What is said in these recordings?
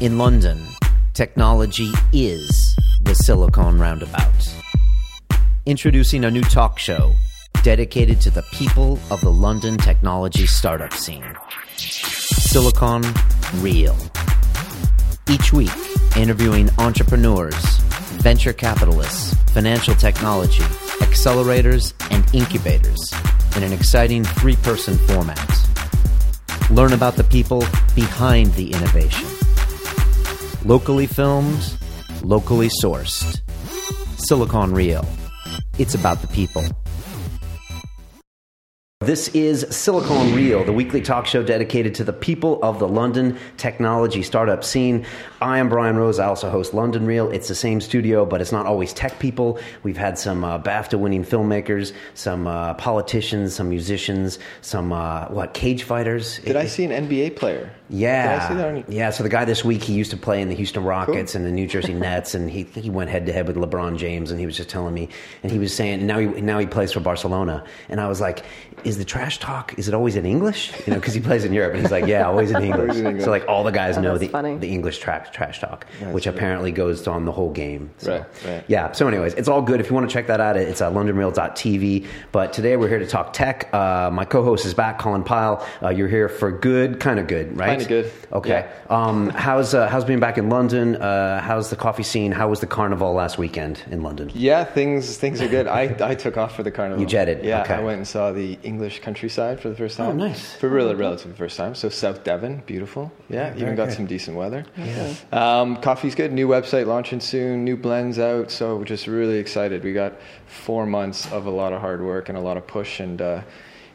In London, technology is the Silicon Roundabout. Introducing a new talk show dedicated to the people of the London technology startup scene Silicon Real. Each week, interviewing entrepreneurs, venture capitalists, financial technology, accelerators, and incubators in an exciting three person format. Learn about the people behind the innovation. Locally filmed, locally sourced. Silicon Real. It's about the people. This is Silicon Real, the weekly talk show dedicated to the people of the London technology startup scene. I am Brian Rose. I also host London Real. It's the same studio, but it's not always tech people. We've had some uh, BAFTA winning filmmakers, some uh, politicians, some musicians, some, uh, what, cage fighters? Did I see an NBA player? Yeah. Did I see that on- Yeah, so the guy this week, he used to play in the Houston Rockets and the New Jersey Nets, and he he went head to head with LeBron James, and he was just telling me, and he was saying, now he now he plays for Barcelona, and I was like, is the trash talk? Is it always in English? You know, because he plays in Europe, and he's like, yeah, always in English. in English. So like all the guys know the funny. the English trash trash talk, That's which right. apparently goes on the whole game. So, Right, right. Yeah. So, anyways, it's all good. If you want to check that out, it's uh, LondonReal.tv. But today we're here to talk tech. Uh, my co-host is back, Colin Pyle. Uh, you're here for good, kind of good, right? Kinda good. Okay. Yeah. Um, how's uh, how's being back in London? Uh, how's the coffee scene? How was the carnival last weekend in London? Yeah, things things are good. I, I took off for the carnival. You jetted, Yeah, okay. I went and saw the English countryside for the first time. Oh, nice. For really relatively first time. So South Devon, beautiful. Yeah, very even got good. some decent weather. Yeah. Um, coffee's good. New website launching soon. New blends out. So we're just really excited. We got four months of a lot of hard work and a lot of push and. Uh,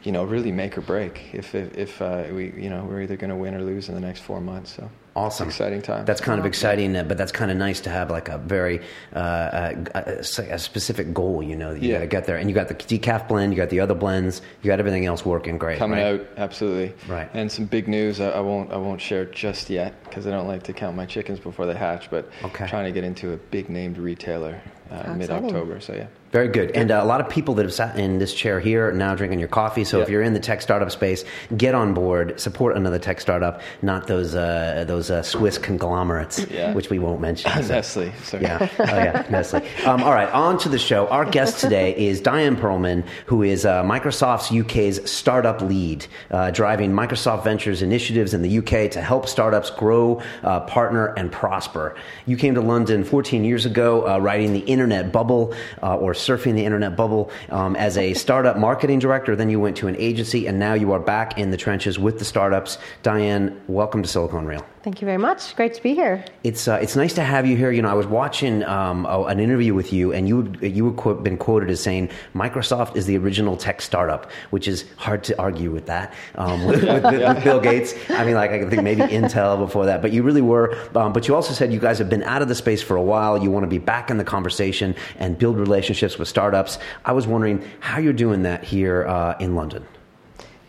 you know, really make or break. If if, if uh, we, you know, we're either going to win or lose in the next four months. So Awesome. exciting time. That's kind of exciting, uh, but that's kind of nice to have like a very uh, uh, a, a specific goal. You know, that you Yeah. got to get there, and you got the decaf blend, you got the other blends, you got everything else working great. coming right? out absolutely Right. and some big news I, I won't i won't share just yet because i don't like to count my chickens before they hatch but Okay. trying to get into a big named retailer uh, mid-october so yeah Very good. And uh, a lot of people that have sat in this chair here are now drinking your coffee. So if you're in the tech startup space, get on board, support another tech startup, not those uh, those uh, Swiss conglomerates, Yeah. which we won't mention. So- Nestle. So Yeah. Oh, yeah. Nestle. Um, all right. On to the show. Our guest today is Diane Perlman, who is uh, Microsoft's UK's startup lead, uh, driving Microsoft Ventures initiatives in the UK to help startups grow, uh, partner, and prosper. You came to London 14 years ago, uh, riding the internet bubble uh, or surfing the internet bubble um, as a startup marketing director. Then you went to an agency, and now you are back in the trenches with the startups. Diane, welcome to Silicon Real. Thank you very much. Great to be here. It's uh, it's nice to have you here. You know, I was watching um, a, an interview with you, and you you had quote, been quoted as saying Microsoft is the original tech startup, which is hard to argue with that um, with, with, with Bill Gates. I mean, like I think maybe Intel before that, but you really were. Um, but you also said you guys have been out of the space for a while. You want to be back in the conversation and build relationships with startups. I was wondering how you're doing that here uh, in London.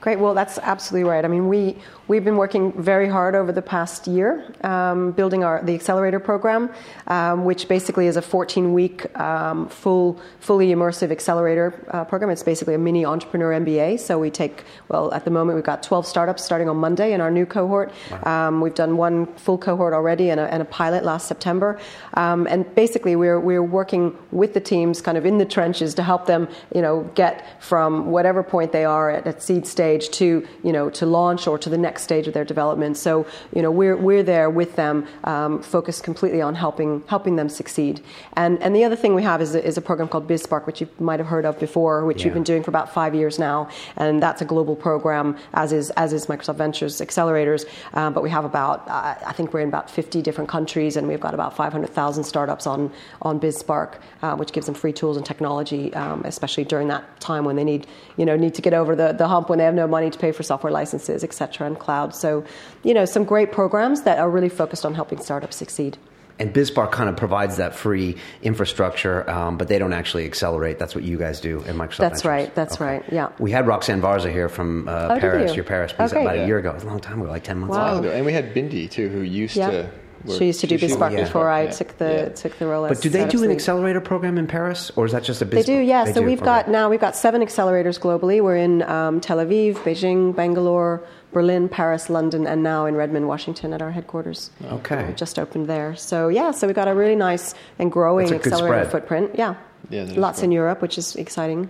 Great. Well, that's absolutely right. I mean, we we've been working very hard over the past year, um, building our the accelerator program, um, which basically is a 14-week um, full fully immersive accelerator uh, program. It's basically a mini entrepreneur MBA. So we take well at the moment we've got 12 startups starting on Monday in our new cohort. Um, we've done one full cohort already and a, and a pilot last September, um, and basically we're we're working with the teams kind of in the trenches to help them you know get from whatever point they are at, at seed stage to you know to launch or to the next stage of their development. So you know we're we're there with them, um, focused completely on helping helping them succeed. And and the other thing we have is a, is a program called BizSpark, which you might have heard of before, which Yeah. we've been doing for about five years now, and that's a global program, as is as is Microsoft Ventures accelerators. Um, but we have about uh, I think we're in about 50 different countries, and we've got about 500,000 startups on on BizSpark, uh, which gives them free tools and technology, um, especially during that time when they need you know need to get over the, the hump when they have no money to pay for software licenses, et cetera, and cloud. So you know some great programs that are really focused on helping startups succeed. And BizSpark kind of provides that free infrastructure, um, but they don't actually accelerate. That's what you guys do at Microsoft. That's Ventures. right, that's right, yeah. We had Roxanne Varza here from uh, Oh, Paris, you? your Paris piece, great. about a year ago. It was a long time ago, like 10 months Wow. ago. and we had Bindi too who used Yeah. to She used to do She- she- BizSpark yeah. before I Yeah. took the Yeah. took the role. But do they do an lead. accelerator program in Paris, or is that just a business? They do, yeah. They so do, we've okay. got now we've got seven accelerators globally. We're in um, Tel Aviv, Beijing, Bangalore, Berlin, Paris, London, and now in Redmond, Washington, at our headquarters. Okay. We just opened there. So yeah, so we've got a really nice and growing That's a good accelerator footprint. Yeah, Yeah, that is lots in. Europe, which is exciting.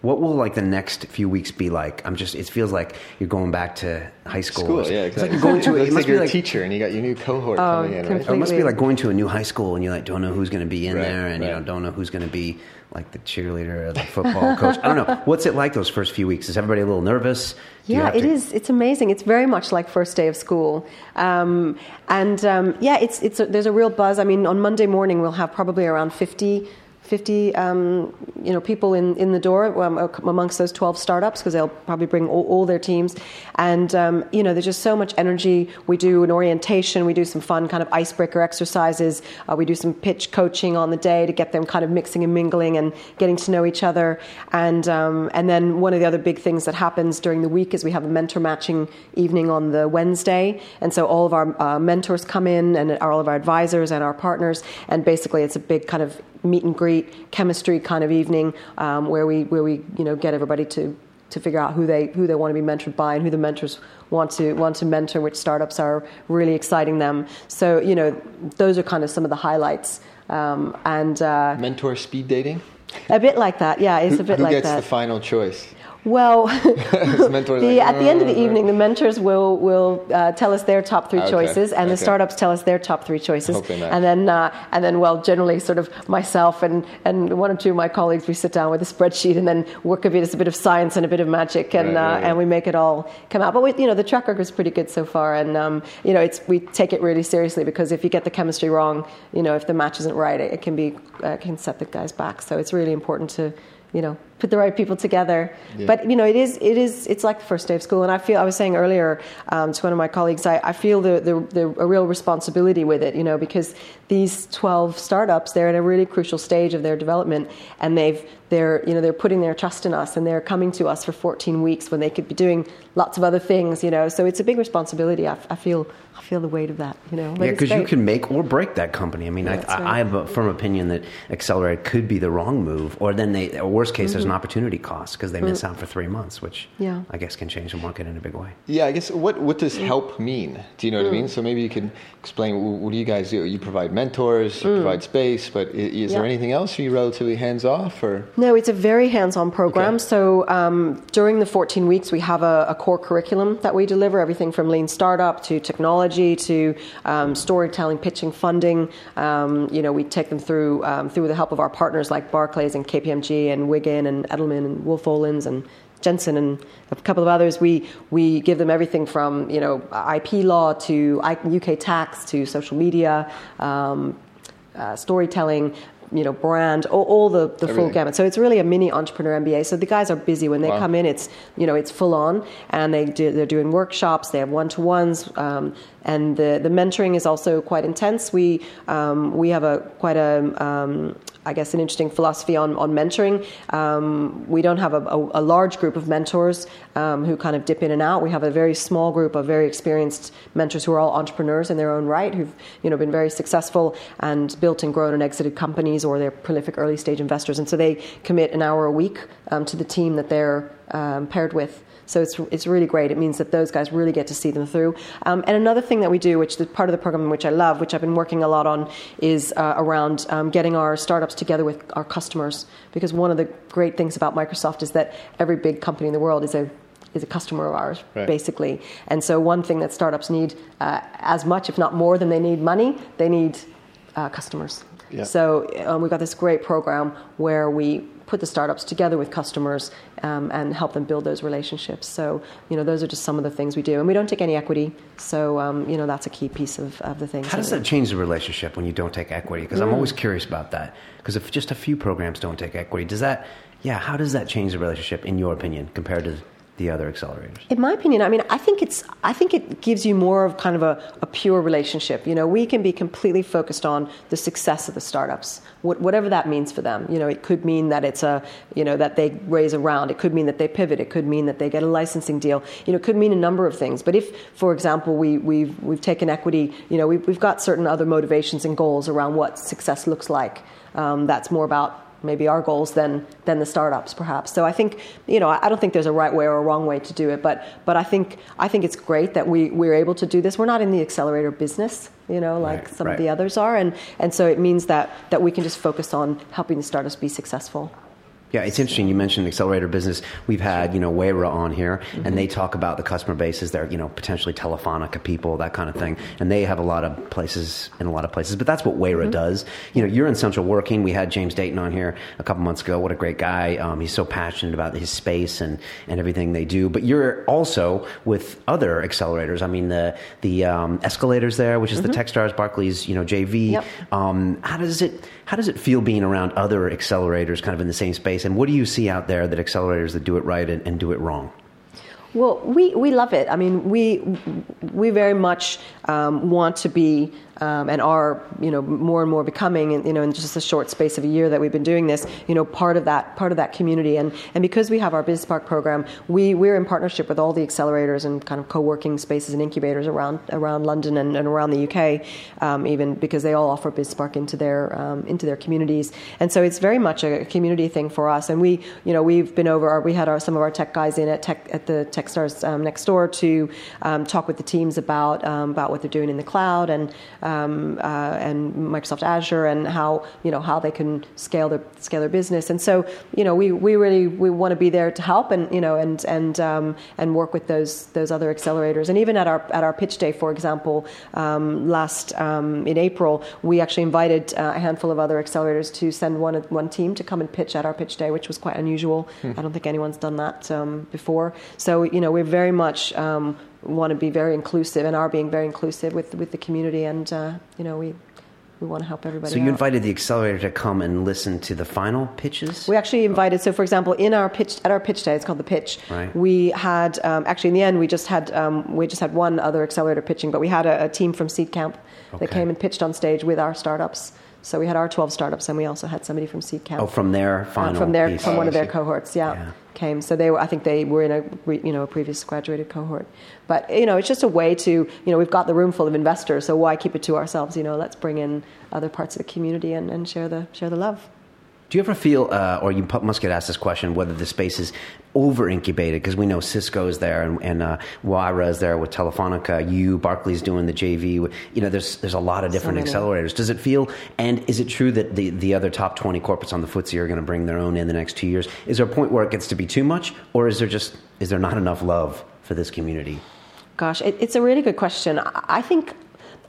What will like the next few weeks be like? I'm just. It feels like you're going back to high school. School, or something. yeah, It's like you're going to. it It must like be you're like. a teacher and you got your new cohort Oh, coming in, right? It must be like going to a new high school and you like don't know who's going to be in Right, there and you know don't know who's going to be like the cheerleader or the football coach. I don't know. What's it like those first few weeks? Is everybody a little nervous? Do Yeah, have it to- is. It's amazing. It's very much like first day of school, um, and um, yeah, it's it's a, there's a real buzz. I mean, on Monday morning we'll have probably around 50, 50 um, you know people in, in the door um, amongst those twelve startups because they'll probably bring all, all their teams, and um, you know there's just so much energy. We do an orientation, we do some fun kind of icebreaker exercises, uh, we do some pitch coaching on the day to get them kind of mixing and mingling and getting to know each other, and um, and then one of the other big things that happens during the week is we have a mentor matching evening on the Wednesday, and so all of our uh, mentors come in and all of our advisors and our partners, and basically it's a big kind of meet and greet chemistry kind of evening um, where we where we you know get everybody to to figure out who they who they want to be mentored by and who the mentors want to want to mentor, which startups are really exciting them. So you know those are kind of some of the highlights, um, and uh, Mentor speed dating? a bit like that. Yeah, it's a bit Who like gets that. the final choice? Well, the, at the end of the "Oh, evening, the mentors will will uh, tell us their top three Okay, choices, and the startups tell us their top three choices. And then, uh, and then, well, generally, sort of myself and, and one or two of my colleagues, we sit down with a spreadsheet and then work a bit. It's a bit of science and a bit of magic, and Right, right, uh, right. and we make it all come out. But we, you know, the track record is pretty good so far, and um, you know, it's we take it really seriously because if you get the chemistry wrong, you know, if the match isn't right, it, it can be uh, can set the guys back. So it's really important to you know put the right people together. Yeah. but you know it is it is it's like the first day of school. And i feel i was saying earlier um, to one of my colleagues i, I feel the, the, the a real responsibility with it you know because these 12 startups they're at a really crucial stage of their development. And they've they're you know they're putting their trust in us and they're coming to us for 14 weeks when they could be doing lots of other things you know so it's a big responsibility i, I feel i feel the weight of that you know but Yeah, because you can make or break that company. I mean, Yeah, I, that's I, right. I have a firm opinion that Accelerate could be the wrong move, or then they, or worst case, there's an opportunity cost because they miss out for three months, which Mm. Yeah. I guess can change the market in a big way. Yeah, I guess what what Mm. does help mean? Do you know what I mean? So maybe you can explain what do you guys do? You provide mentors, you provide space, but i- is there Mm. Anything else? Are you relatively hands off or? No, it's a very hands-on program. Okay. So um, during the 14 weeks, we have a, a core curriculum that we deliver, everything from lean startup to technology to um, storytelling, pitching, funding. Um, you know, we take them through um, through the help of our partners like Barclays and KPMG and Wiggin and Edelman and Wolff Olins and Jenson and a couple of others. We we give them everything from you know IP law to UK tax to social media. Um, uh, storytelling, you know, brand, all, all the, the full gamut. So it's really a mini entrepreneur MBA. So the guys are busy when they Wow. come in. It's you know it's full on, and they do, they're doing workshops. They have one to ones, um, and the the mentoring is also quite intense. We um, we have a quite a um, I guess an interesting philosophy on on mentoring. Um, we don't have a, a, a large group of mentors um, who kind of dip in and out. We have a very small group of very experienced mentors who are all entrepreneurs in their own right, who've you know been very successful and built and grown and exited companies, or they're prolific early stage investors, and so they commit an hour a week um, to the team that they're um, paired with. So it's it's really great. It means that those guys really get to see them through. Um, and another thing that we do, which is part of the program which I love, which I've been working a lot on, is uh, around um, getting our startups together with our customers. Because one of the great things about Microsoft is that every big company in the world is a is a customer of ours, Right. basically. And so one thing that startups need uh, as much, if not more, than they need money, they need uh, customers. Yeah. So um, we've got this great program where we put the startups together with customers um, and help them build those relationships. So you know those are just some of the things we do, and we don't take any equity. So um, you know that's a key piece of, of the things. How does that change the relationship when you don't take equity? Because I'm always curious about that. Because if just a few programs don't take equity, does that, yeah, how does that change the relationship, in your opinion, compared to the other accelerators? In my opinion, I mean, I think it's, I think it gives you more of kind of a, a pure relationship. You know, we can be completely focused on the success of the startups, what, whatever that means for them. You know, it could mean that it's a, you know, that they raise a round. It could mean that they pivot. It could mean that they get a licensing deal. You know, it could mean a number of things. But if, for example, we, we've, we've taken equity, you know, we've, we've got certain other motivations and goals around what success looks like. Um, that's more about maybe our goals than than the startups perhaps. So i think you know i don't think there's a right way or a wrong way to do it but but i think i think it's great that we we're able to do this. We're not in the accelerator business you know like Right, some right. of the others are and and so it means that that we can just focus on helping the startups be successful Yeah, it's interesting. You mentioned accelerator business. We've had, you know, Wayra on here, and they talk about the customer bases. They're, you know, potentially Telefonica people, that kind of thing, and they have a lot of places in a lot of places. But that's what Wayra does. You know, you're in Central Working. We had James Dayton on here a couple months ago. What a great guy! Um, he's so passionate about his space and and everything they do. But you're also with other accelerators. I mean, the the um, escalators there, which is the TechStars Barclays, you know, JV. Yep. Um, how does it how does it feel being around other accelerators, kind of in the same space? And what do you see out there that accelerators that do it right and, and do it wrong? Well, we, we love it. I mean, we we very much um, want to be um, and are you know more and more becoming you know in just a short space of a year that we've been doing this you know part of that part of that community. And and because we have our BizSpark program we we're in partnership with all the accelerators and kind of co-working spaces and incubators around around London and, and around the UK um, even because they all offer BizSpark into their um, into their communities. And so it's very much a community thing for us. And we you know we've been over our, we had our, some of our tech guys in at tech at the TechStars um, next door to um, talk with the teams about um, about what they're doing in the cloud. And um, uh, and Microsoft Azure and how you know how they can scale their scale their business. And so you know we, we really we want to be there to help and you know and and um, and work with those those other accelerators. And even at our at our pitch day, for example, um, last um, in April, we actually invited uh, a handful of other accelerators to send one one team to come and pitch at our pitch day, which was quite unusual. I don't think anyone's done that um, before. So you know we're very much um, want to be very inclusive and are being very inclusive with with the community, and uh, you know we we want to help everybody. So you out. invited the accelerator to come and listen to the final pitches. We actually invited. So, for example, in our pitch at our pitch day, it's called the pitch. Right. We had um, actually in the end we just had um, we just had one other accelerator pitching, but we had a, a team from Seedcamp Okay. that came and pitched on stage with our startups. So we had our 12 startups, and we also had somebody from Seedcamp. oh, from their Uh, final from their piece. from one Oh, of their cohorts, yeah, Yeah. Came. So they were, I think they were in a you know a previous graduated cohort. But you know, it's just a way to you know we've got the room full of investors, so why keep it to ourselves? You know, let's bring in other parts of the community and, and share the share the love. Do you ever feel, uh, or you must get asked this question, whether the space is over incubated? Because we know Cisco is there and, and uh, Wayra is there with Telefonica. You, Barclays doing the JV. You know, there's there's a lot of different many. accelerators. Does it feel? And is it true that the the other top 20 corporates on the FTSE are going to bring their own in the next two years? Is there a point where it gets to be too much, or is there just is there not enough love for this community? Gosh, it, it's a really good question. I think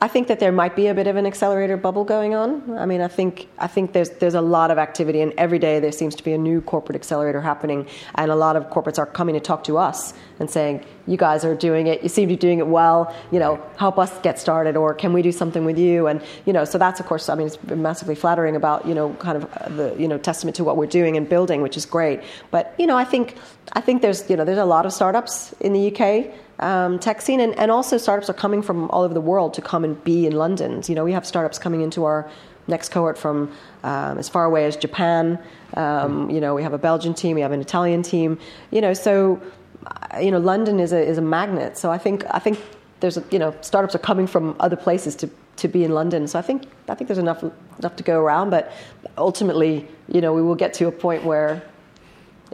I think that there might be a bit of an accelerator bubble going on. I mean, I think I think there's there's a lot of activity, and every day there seems to be a new corporate accelerator happening, and a lot of corporates are coming to talk to us and saying, "You guys are doing it. You seem to be doing it well. You know, help us get started, or can we do something with you?" And you know, so that's of course, I mean, it's massively flattering about you know, kind of uh, the you know testament to what we're doing and building, which is great. But you know, I think I think there's you know there's a lot of startups in the UK um, tech scene, and, and also startups are coming from all over the world to come and be in London. You know, we have startups coming into our next cohort from um, as far away as Japan. Um, you know, we have a Belgian team, we have an Italian team. You know, so uh, you know, London is a is a magnet. So I think I think there's a, you know startups are coming from other places to to be in London. So I think I think there's enough enough to go around. But ultimately, you know, we will get to a point where.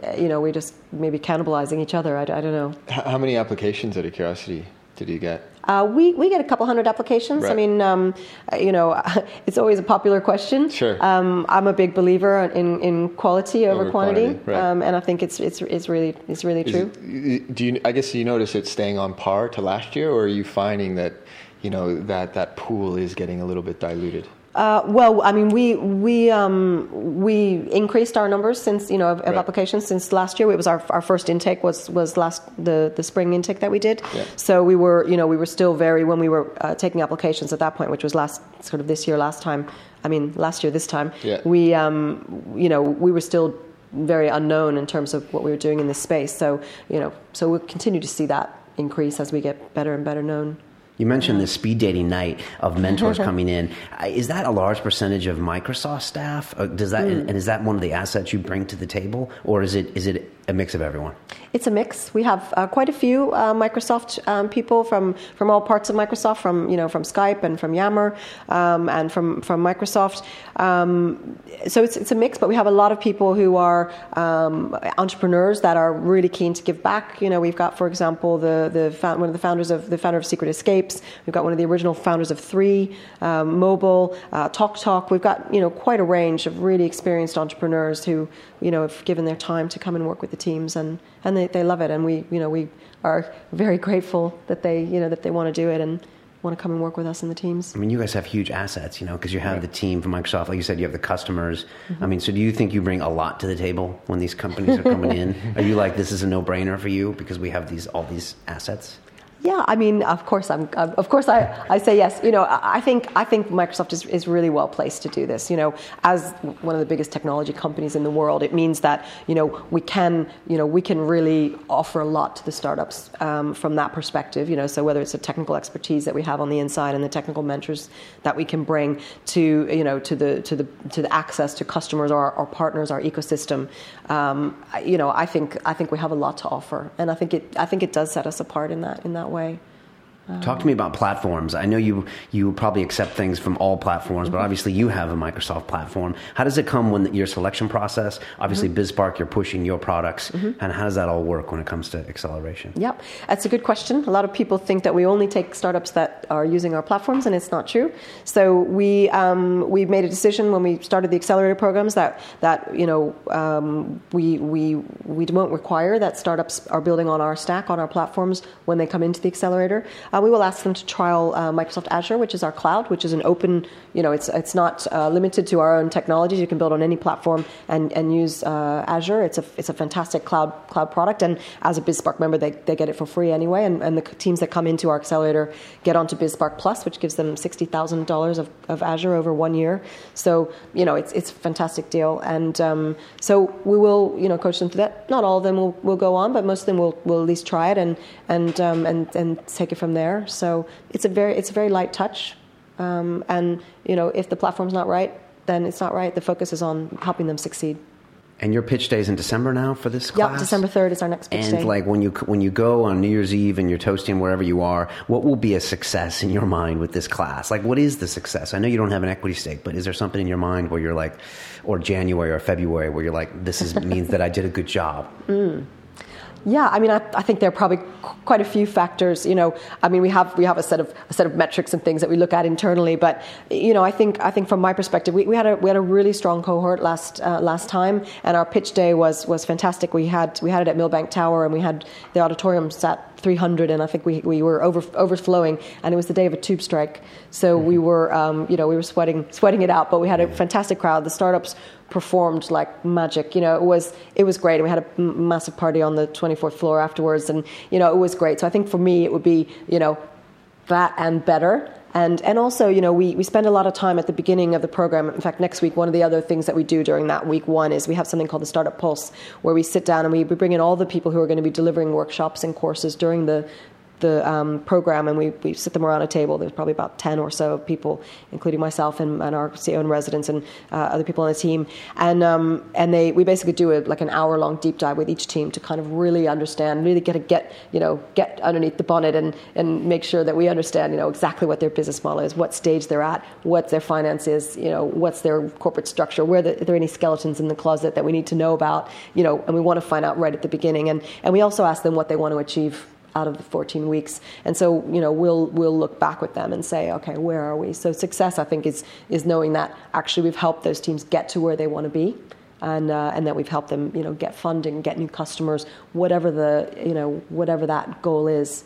Uh, You know, we just maybe cannibalizing each other. I, I don't know. How many applications, out of curiosity, did you get? Uh, we, we get a couple hundred applications. I mean, um, uh, you know, it's always a popular question. Sure. Um, I'm a big believer in, in quality over, Over quantity, quantity, right. um, and I think it's, it's, it's really it's really Is true. it- do you? I guess you notice it's staying on par to last year, or are you finding that you know that that pool is getting a little bit diluted? Uh, well, I mean, we we um, we increased our numbers since you know of, of Right. applications since last year. It was our, our first intake was was last the, the spring intake that we did. Yeah. So we were you know we were still very when we were uh, taking applications at that point, which was last sort of this year last time. I mean last year this time. Yeah. We um, you know we were still very unknown in terms of what we were doing in this space. So you know, so we'll continue to see that increase as we get better and better known. You mentioned the speed dating night of mentors coming in. Is that a large percentage of Microsoft staff? Uh, Does that Hmm. and is that one of the assets you bring to the table, or is it is it a mix of everyone? It's a mix. We have uh, quite a few uh, Microsoft um, people from, from all parts of Microsoft, from you know from Skype and from Yammer um, and from from Microsoft. Um, so it's it's a mix, but we have a lot of people who are um, entrepreneurs that are really keen to give back. You know, we've got, for example, the the one of the founders of the founder of Secret Escapes. We've got one of the original founders of Three um, Mobile, uh, Talk Talk. We've got you know quite a range of really experienced entrepreneurs who you know have given their time to come and work with the teams, and and they, they love it, and we you know we are very grateful that they you know that they want to do it and want to come and work with us in the teams. I mean, you guys have huge assets, you know, because you have the team from Microsoft. Like you said, you have the customers. Mm-hmm. I mean, so do you think you bring a lot to the table when these companies are coming in? Are you like, this is a no brainer for you because we have these all these assets? Yeah, I mean, of course, I'm. Of course, I, I say yes. You know, I think I think Microsoft is, is really well placed to do this. You know, as one of the biggest technology companies in the world, it means that you know we can you know we can really offer a lot to the startups um, from that perspective. You know, so whether it's the technical expertise that we have on the inside and the technical mentors that we can bring to you know to the to the to the access to customers or our partners, our ecosystem. Um, you know, I think I think we have a lot to offer, and I think it I think it does set us apart in that in that way way. Talk to me about platforms. I know you you probably accept things from all platforms, Mm-hmm. but obviously you have a Microsoft platform. How does it come when your selection process? Obviously, Mm-hmm. BizSpark, you're pushing your products, and how does that all work when it comes to acceleration? Yep, that's a good question. A lot of people think that we only take startups that are using our platforms, and it's not true. So we um, we made a decision when we started the accelerator programs that that you know um, we we we won't require that startups are building on our stack on our platforms when they come into the accelerator. Uh, we will ask them to trial uh, Microsoft Azure, which is our cloud, which is an open. You know, it's it's not uh, limited to our own technologies. You can build on any platform and and use uh, Azure. It's a it's a fantastic cloud cloud product, and as a BizSpark member, they, they get it for free anyway. And, and the teams that come into our accelerator get onto BizSpark Plus, which gives them sixty thousand dollars of of Azure over one year. So you know, it's it's a fantastic deal, and um, so we will you know coach them through that. Not all of them will, will go on, but most of them will, will at least try it and and um, and and take it from there. So it's a very it's a very light touch, um, and you know if the platform's not right, then it's not right. The focus is on helping them succeed. And your pitch day is in December now for this class. Yeah, December third is our next pitch And day. like when you when you go on New Year's Eve and you're toasting wherever you are, what will be a success in your mind with this class? Like, what is the success? I know you don't have an equity stake, but is there something in your mind where you're like, or January or February where you're like, this is means that I did a good job? Yeah, I mean, I, I think there are probably quite a few factors. You know, I mean, we have we have a set of a set of metrics and things that we look at internally. But you know, I think I think from my perspective, we, we had a we had a really strong cohort last uh, last time, and our pitch day was was fantastic. We had we had it at Millbank Tower, and we had the auditorium sat 300, and I think we we were over overflowing, and it was the day of a tube strike, so we were um, you know we were sweating sweating it out, but we had a fantastic crowd. The startups performed like magic. You know, it was it was great. We had a m- massive party on the 24th floor afterwards, and you know, it was great. So I think for me, it would be you know that and better. And, and also, you know, we, we spend a lot of time at the beginning of the program. In fact, next week, one of the other things that we do during that week one is we have something called the Startup Pulse, where we sit down and we, we bring in all the people who are going to be delivering workshops and courses during the the um, program and we, we sit them around a table. There's probably about 10 or so people, including myself and, and our CEO in residence and uh, other people on the team. And, um, and they, we basically do a, like an hour long deep dive with each team to kind of really understand, really get a, get, you know, get underneath the bonnet and, and make sure that we understand, you know, exactly what their business model is, what stage they're at, what their finance is, you know, what's their corporate structure, where the, are there any skeletons in the closet that we need to know about, you know, and we want to find out right at the beginning. And, and we also ask them what they want to achieve out of the 14 weeks. And so, you know, we'll we'll look back with them and say, okay, where are we? So success, I think, is is knowing that actually we've helped those teams get to where they want to be. And, uh, and that we've helped them, you know, get funding, get new customers, whatever the, you know, whatever that goal is.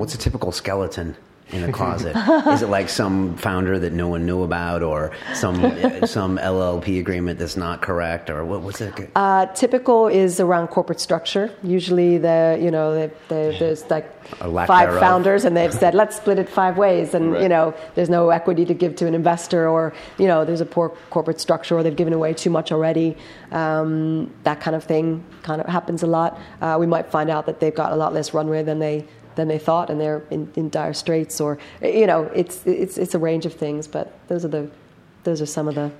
What's a typical skeleton in a closet? Is it like some founder that no one knew about, or some some LLP agreement that's not correct, or what was it? Uh, typical is around corporate structure. Usually, the you know the, the, there's like five thereof. founders, and they've said let's split it five ways, and Right. you know there's no equity to give to an investor, or you know there's a poor corporate structure, or they've given away too much already. Um, that kind of thing kind of happens a lot. Uh, we might find out that they've got a lot less runway than they than they thought, and they're in, in dire straits, or you know it's it's it's a range of things. But those are the those are some of the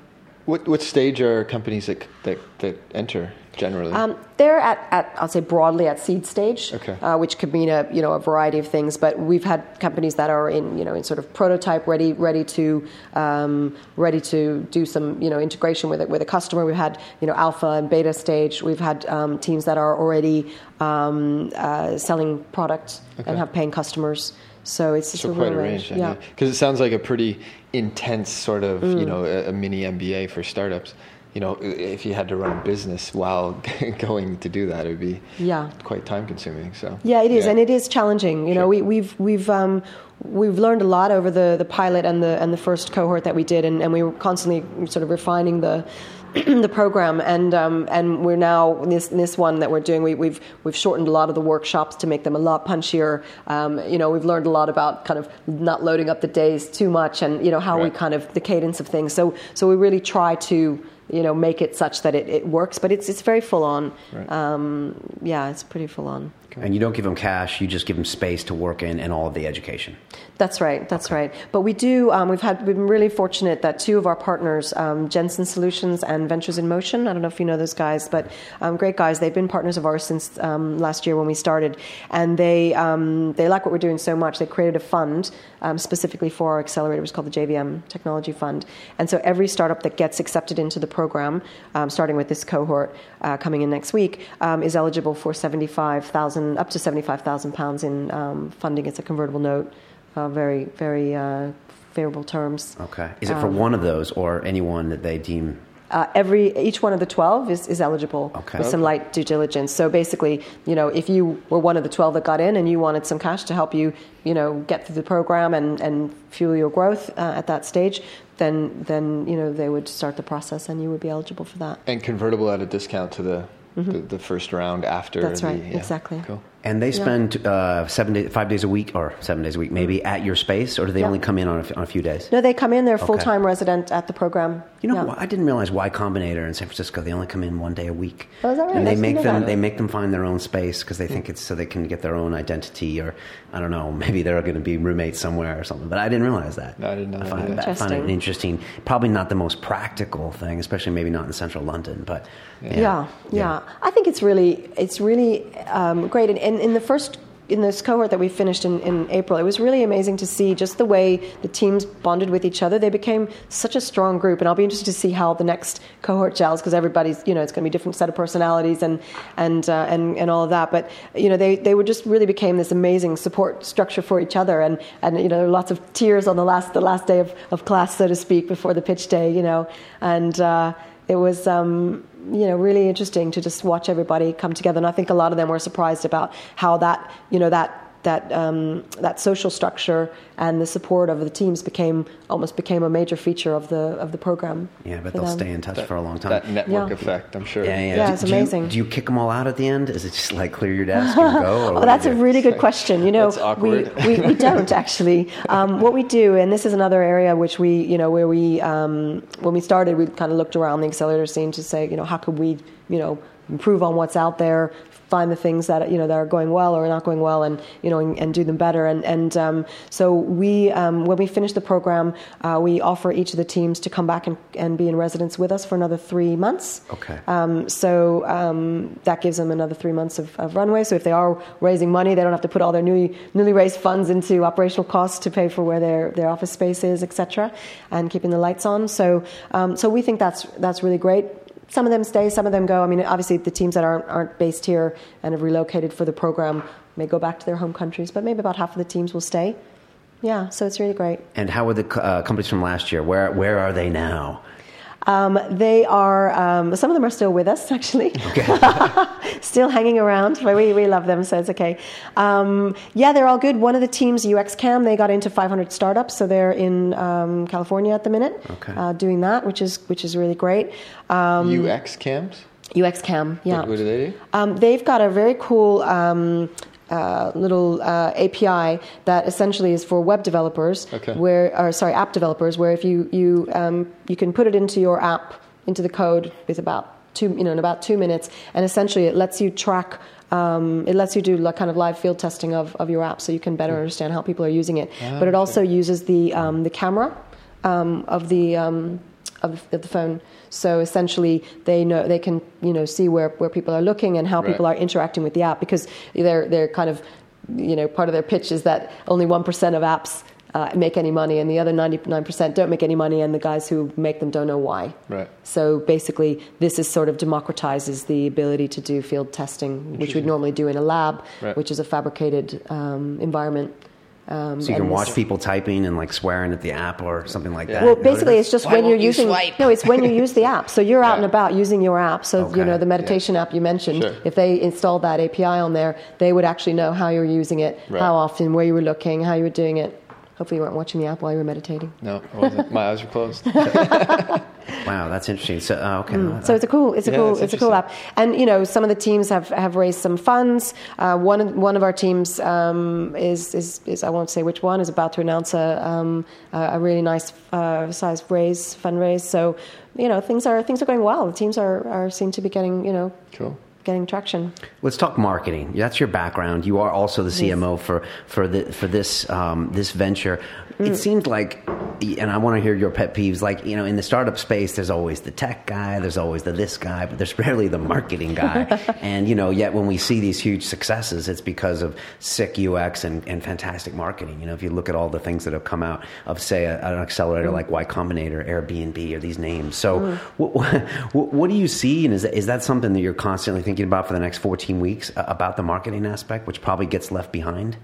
What what stage are companies that that, that enter generally? Um, they're at, at, I'll say broadly at seed stage, Okay. uh, which could mean a you know a variety of things. But we've had companies that are in you know in sort of prototype ready, ready to um, ready to do some you know integration with it with a customer. We've had you know alpha and beta stage. We've had um, teams that are already um, uh, selling product Okay. and have paying customers. So it's just so a quite a range, Yeah. Because it sounds like a pretty intense sort of Mm. you know a, a mini MBA for startups. You know, if you had to run a business while going to do that, it would be Yeah. quite time consuming. So Yeah, it is, and it is challenging. You know, Sure. we, we've we've um, we've learned a lot over the, the pilot and the and the first cohort that we did, and, and we were constantly sort of refining the. the program and um, and we're now in this in this one that we're doing we, we've we've shortened a lot of the workshops to make them a lot punchier. Um, you know we've learned a lot about kind of not loading up the days too much and you know how we kind of the cadence of things. So so we really try to you know make it such that it, it works, but it's it's very full on. Right. Um, yeah, it's pretty full on. And you don't give them cash; you just give them space to work in and all of the education. That's right. That's right. But we do. Um, we've had. We've been really fortunate that two of our partners, um, Jenson Solutions and Ventures in Motion. I don't know if you know those guys, but um, great guys. They've been partners of ours since um, last year when we started, and they um, they like what we're doing so much. They created a fund um, specifically for our accelerator. It's called the JVM Technology Fund. And so every startup that gets accepted into the program, um, starting with this cohort uh, coming in next week, um, is eligible for seventy five thousand up to seventy five thousand pounds in um, funding. It's a convertible note. Uh, very, very uh, favorable terms. Okay. Is it for one of those or anyone that they deem? Uh, every each one of the twelve is, is eligible Okay. with some light due diligence. So basically, you know, if you were one of the twelve that got in and you wanted some cash to help you, you know, get through the program and, and fuel your growth uh, at that stage, then then you know they would start the process and you would be eligible for that. and convertible at a discount to the the, the first round after. Mm-hmm. That's the, right, yeah. exactly. Cool. And they Yeah. spend uh, seven days, five days a week, or seven days a week, maybe at your space, or do they Yeah. only come in on a, f- on a few days? No, they come in. They're full time resident at the program. You know, Yeah. I didn't realize Y Combinator in San Francisco. They only come in one day a week, Oh, is that right? and they make them that. they make them find their own space because they think it's so they can get their own identity, or I don't know, maybe they're going to be roommates somewhere or something. But I didn't realize that. No, I didn't know that find, either. I find it Interesting. interesting. Probably not the most practical thing, especially maybe not in central London, but Yeah, yeah. I think it's really, it's really um, great. And, and in the first, in this cohort that we finished in, in April, it was really amazing to see just the way the teams bonded with each other. They became such a strong group, and I'll be interested to see how the next cohort gels because everybody's, you know, it's going to be a different set of personalities and and uh, and and all of that. But you know, they they were just really became this amazing support structure for each other, and and you know, there were lots of tears on the last the last day of, of class, so to speak, before the pitch day, you know, and. Uh, it was um, you know really interesting to just watch everybody come together. And i think a lot of them were surprised about how that you know that that um, that social structure and the support of the teams became almost became a major feature of the of the program yeah, but they'll them. stay in touch for a long time. That network Yeah. effect, I'm sure. yeah, yeah, Yeah, Do- it's do you- amazing. Do you, kick them all out at the end? Is it just like clear your desk and go? Or Oh, that's a really good question. You know, That's. We, we, we don't actually. Um, what we do, and this is another area which we, you know, where we, um, when we started, we kind of looked around the accelerator scene to say, you know, how could we, you know, improve on what's out there, find the things that you know that are going well or not going well, and you know, and, and do them better. And and um, so we, um, when we finish the program, uh, we offer each of the teams to come back and, and be in residence with us for another three months. Okay. Um, so um, that gives them another three months of, of runway. So if they are raising money, they don't have to put all their newly, newly raised funds into operational costs to pay for where their, their office space is, et cetera, and keeping the lights on. So um, so we think that's that's really great. Some of them stay, some of them go. I mean, obviously the teams that aren't aren't based here and have relocated for the program may go back to their home countries, but maybe about half of the teams will stay. Yeah, so it's really great. And how are the uh, companies from last year? Where where are they now? Um, they are, um, some of them are still with us, actually. Okay. still hanging around. We, we love them, so it's okay. Um, yeah, they're all good. One of the teams, UX Cam, they got into 500 startups, so they're in um, California at the minute okay. uh, doing that, which is, which is really great. Um, UX Cams? UX Cam, yeah. What, what do they do? Um, they've got a very cool um, uh, little uh, API that essentially is for web developers, okay. where or sorry, app developers, where if you you um, you can put it into your app into the code with about two you know in about two minutes, and essentially it lets you track. Um, it lets you do like kind of live field testing of, of your app, so you can better understand how people are using it. Ah, but it also okay. uses the um, the camera um, of the of, of the phone. So essentially, they know they can you know see where, where people are looking and how Right. people are interacting with the app because they're they're kind of you know part of their pitch is that only one percent of apps uh, make any money and the other ninety nine percent don't make any money and the guys who make them don't know why. Right. So basically, this is sort of democratizes the ability to do field testing, which we'd normally do in a lab, Right. which is a fabricated um, environment. Um, So you can watch this- people typing and like swearing at the app or something like that. well, You know what it basically, it's just Why when you're won't you using. swipe? No, it's when you use the app. So you're out and about using your app. So Okay. you know the meditation app you mentioned. Sure. If they installed that API on there, they would actually know how you're using it, Right. how often, where you were looking, how you were doing it. Hopefully, you weren't watching the app while you were meditating. No, I wasn't. My eyes were closed. Wow, that's interesting. So, uh, okay. no, So it's a cool, it's a Yeah, cool, it's a cool app. And you know, some of the teams have, have raised some funds. Uh, one of, one of our teams um, is, is is I won't say which one is about to announce a um, a a really nice uh, size raise fundraise. So you know, things are things are going well. The teams are, are seem to be getting you know Cool. Getting traction. Let's talk marketing. That's your background. You are also the CMO for for the, for this um, this venture. Mm. It seems like, and I want to hear your pet peeves. Like you know, in the startup space, there's always the tech guy, there's always the this guy, but there's rarely the marketing guy. and you know, yet when we see these huge successes, it's because of sick UX and, and fantastic marketing. You know, if you look at all the things that have come out of say a, an accelerator like Y Combinator, Airbnb, or these names. So, what, what, what do you see, and is that, is that something that you're constantly thinking about for the next 14 weeks about the marketing aspect, which probably gets left behind?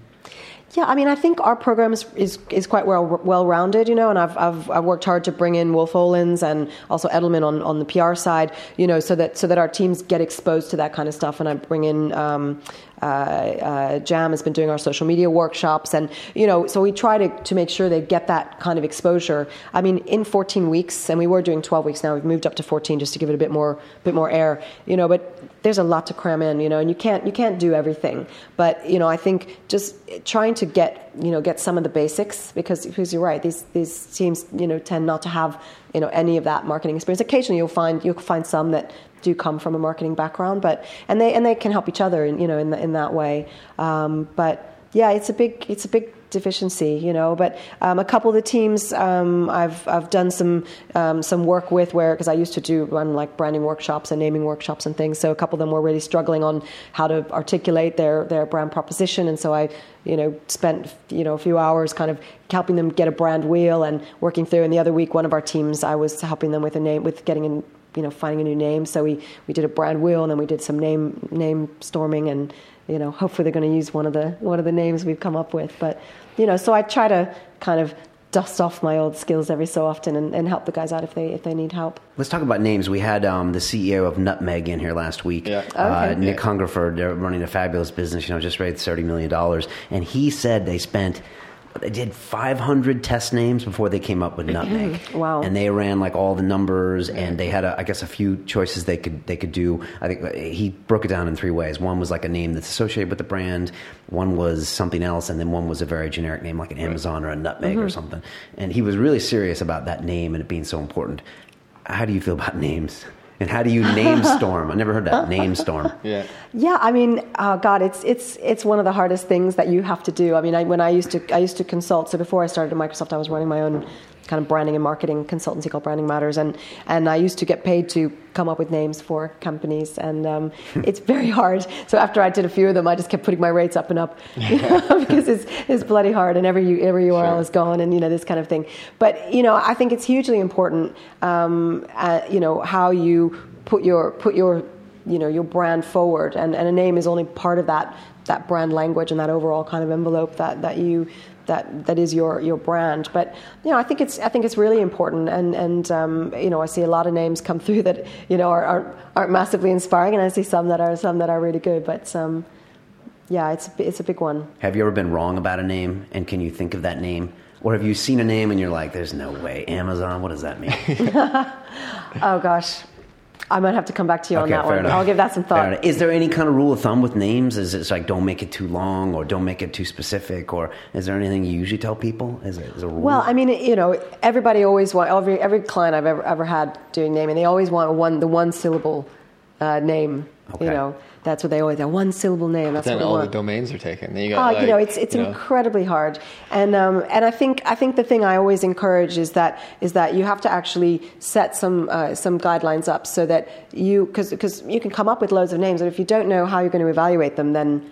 Yeah, I mean, I think our program is is, is quite well well rounded, you know, and I've, I've I've worked hard to bring in Wolff Olins and also Edelman on, on the PR side, you know, so that so that our teams get exposed to that kind of stuff, and I bring in. Um, Uh, uh, Jam has been doing our social media workshops, and you know, so we try to, to make sure they get that kind of exposure. I mean, in 14 weeks, and we were doing 12 weeks now. We've moved up to 14 just to give it a bit more bit more air, you know. But there's a lot to cram in, you know, and you can't you can't do everything. But you know, I think just trying to get you know get some of the basics because because you're right. These these teams you know tend not to have you know any of that marketing experience. Occasionally, you'll find you'll find some that do come from a marketing background, but and they and they can help each other, in, you know, in the, in that way. Um, but yeah, it's a big it's a big deficiency, you know. But um, a couple of the teams um, I've I've done some um, some work with where because I used to do run like branding workshops and naming workshops and things. So a couple of them were really struggling on how to articulate their their brand proposition, and so I you know spent you know a few hours kind of helping them get a brand wheel and working through. And the other week, one of our teams I was helping them with a name with getting in you know finding a new name. So we we did a brand wheel and then we did some name name storming and you know hopefully they're going to use one of the one of the names we've come up with. But you know so I try to kind of dust off my old skills every so often and, and help the guys out if they if they need help. Let's talk about names. We had um, the CEO of Nutmeg in here last week, Yeah. uh, Okay. Nick Hungerford. They're running a fabulous business. You know, just raised thirty million dollars, and he said they spent. They did 500 test names before they came up with Nutmeg. Wow. And they ran like all the numbers, and they had, a, I guess, a few choices they could they could do. I think uh, he broke it down in three ways. One was like a name that's associated with the brand. One was something else, and then one was a very generic name like an Amazon or a Nutmeg or something. And he was really serious about that name and it being so important. How do you feel about names? And how do you name storm? I never heard that name storm. Yeah. Yeah, I mean, oh God, it's it's it's one of the hardest things that you have to do. I mean, I, when I used to I used to consult. So before I started at Microsoft, I was running my own kind of branding and marketing consultancy called Branding Matters, and and I used to get paid to come up with names for companies, and um, it's very hard. So after I did a few of them, I just kept putting my rates up and up because it's it's bloody hard, and every every URL Sure. is gone, and you know this kind of thing. But you know, I think it's hugely important. Um, uh, you know how you put your put your you know your brand forward and, and a name is only part of that that brand language and that overall kind of envelope that, that you that that is your your brand. But you know, I think it's I think it's really important, and and um, you know, I see a lot of names come through that you know are, aren't aren't massively inspiring, and I see some that are some that are really good. But um, yeah, it's it's a big one. Have you ever been wrong about a name, and can you think of that name? Or have you seen a name and you're like, "There's no way, Amazon. What does that mean?" Oh gosh, I might have to come back to you on that one. enough. I'll give that some thought. Is there any kind of rule of thumb with names? Is it like don't make it too long, or don't make it too specific, or is there anything you usually tell people? Is there a rule? Well, I mean, you know, everybody always want every every client I've ever ever had doing naming, they always want one the one syllable uh, name. Okay. You know, that's what they always that one syllable name. That's then what all the domains are taken. Then you Oh, got, you know, it's it's you know, incredibly hard, and um, and I think I think the thing I always encourage is that is that you have to actually set some uh, some guidelines up so that you because you can come up with loads of names, but if you don't know how you're going to evaluate them, then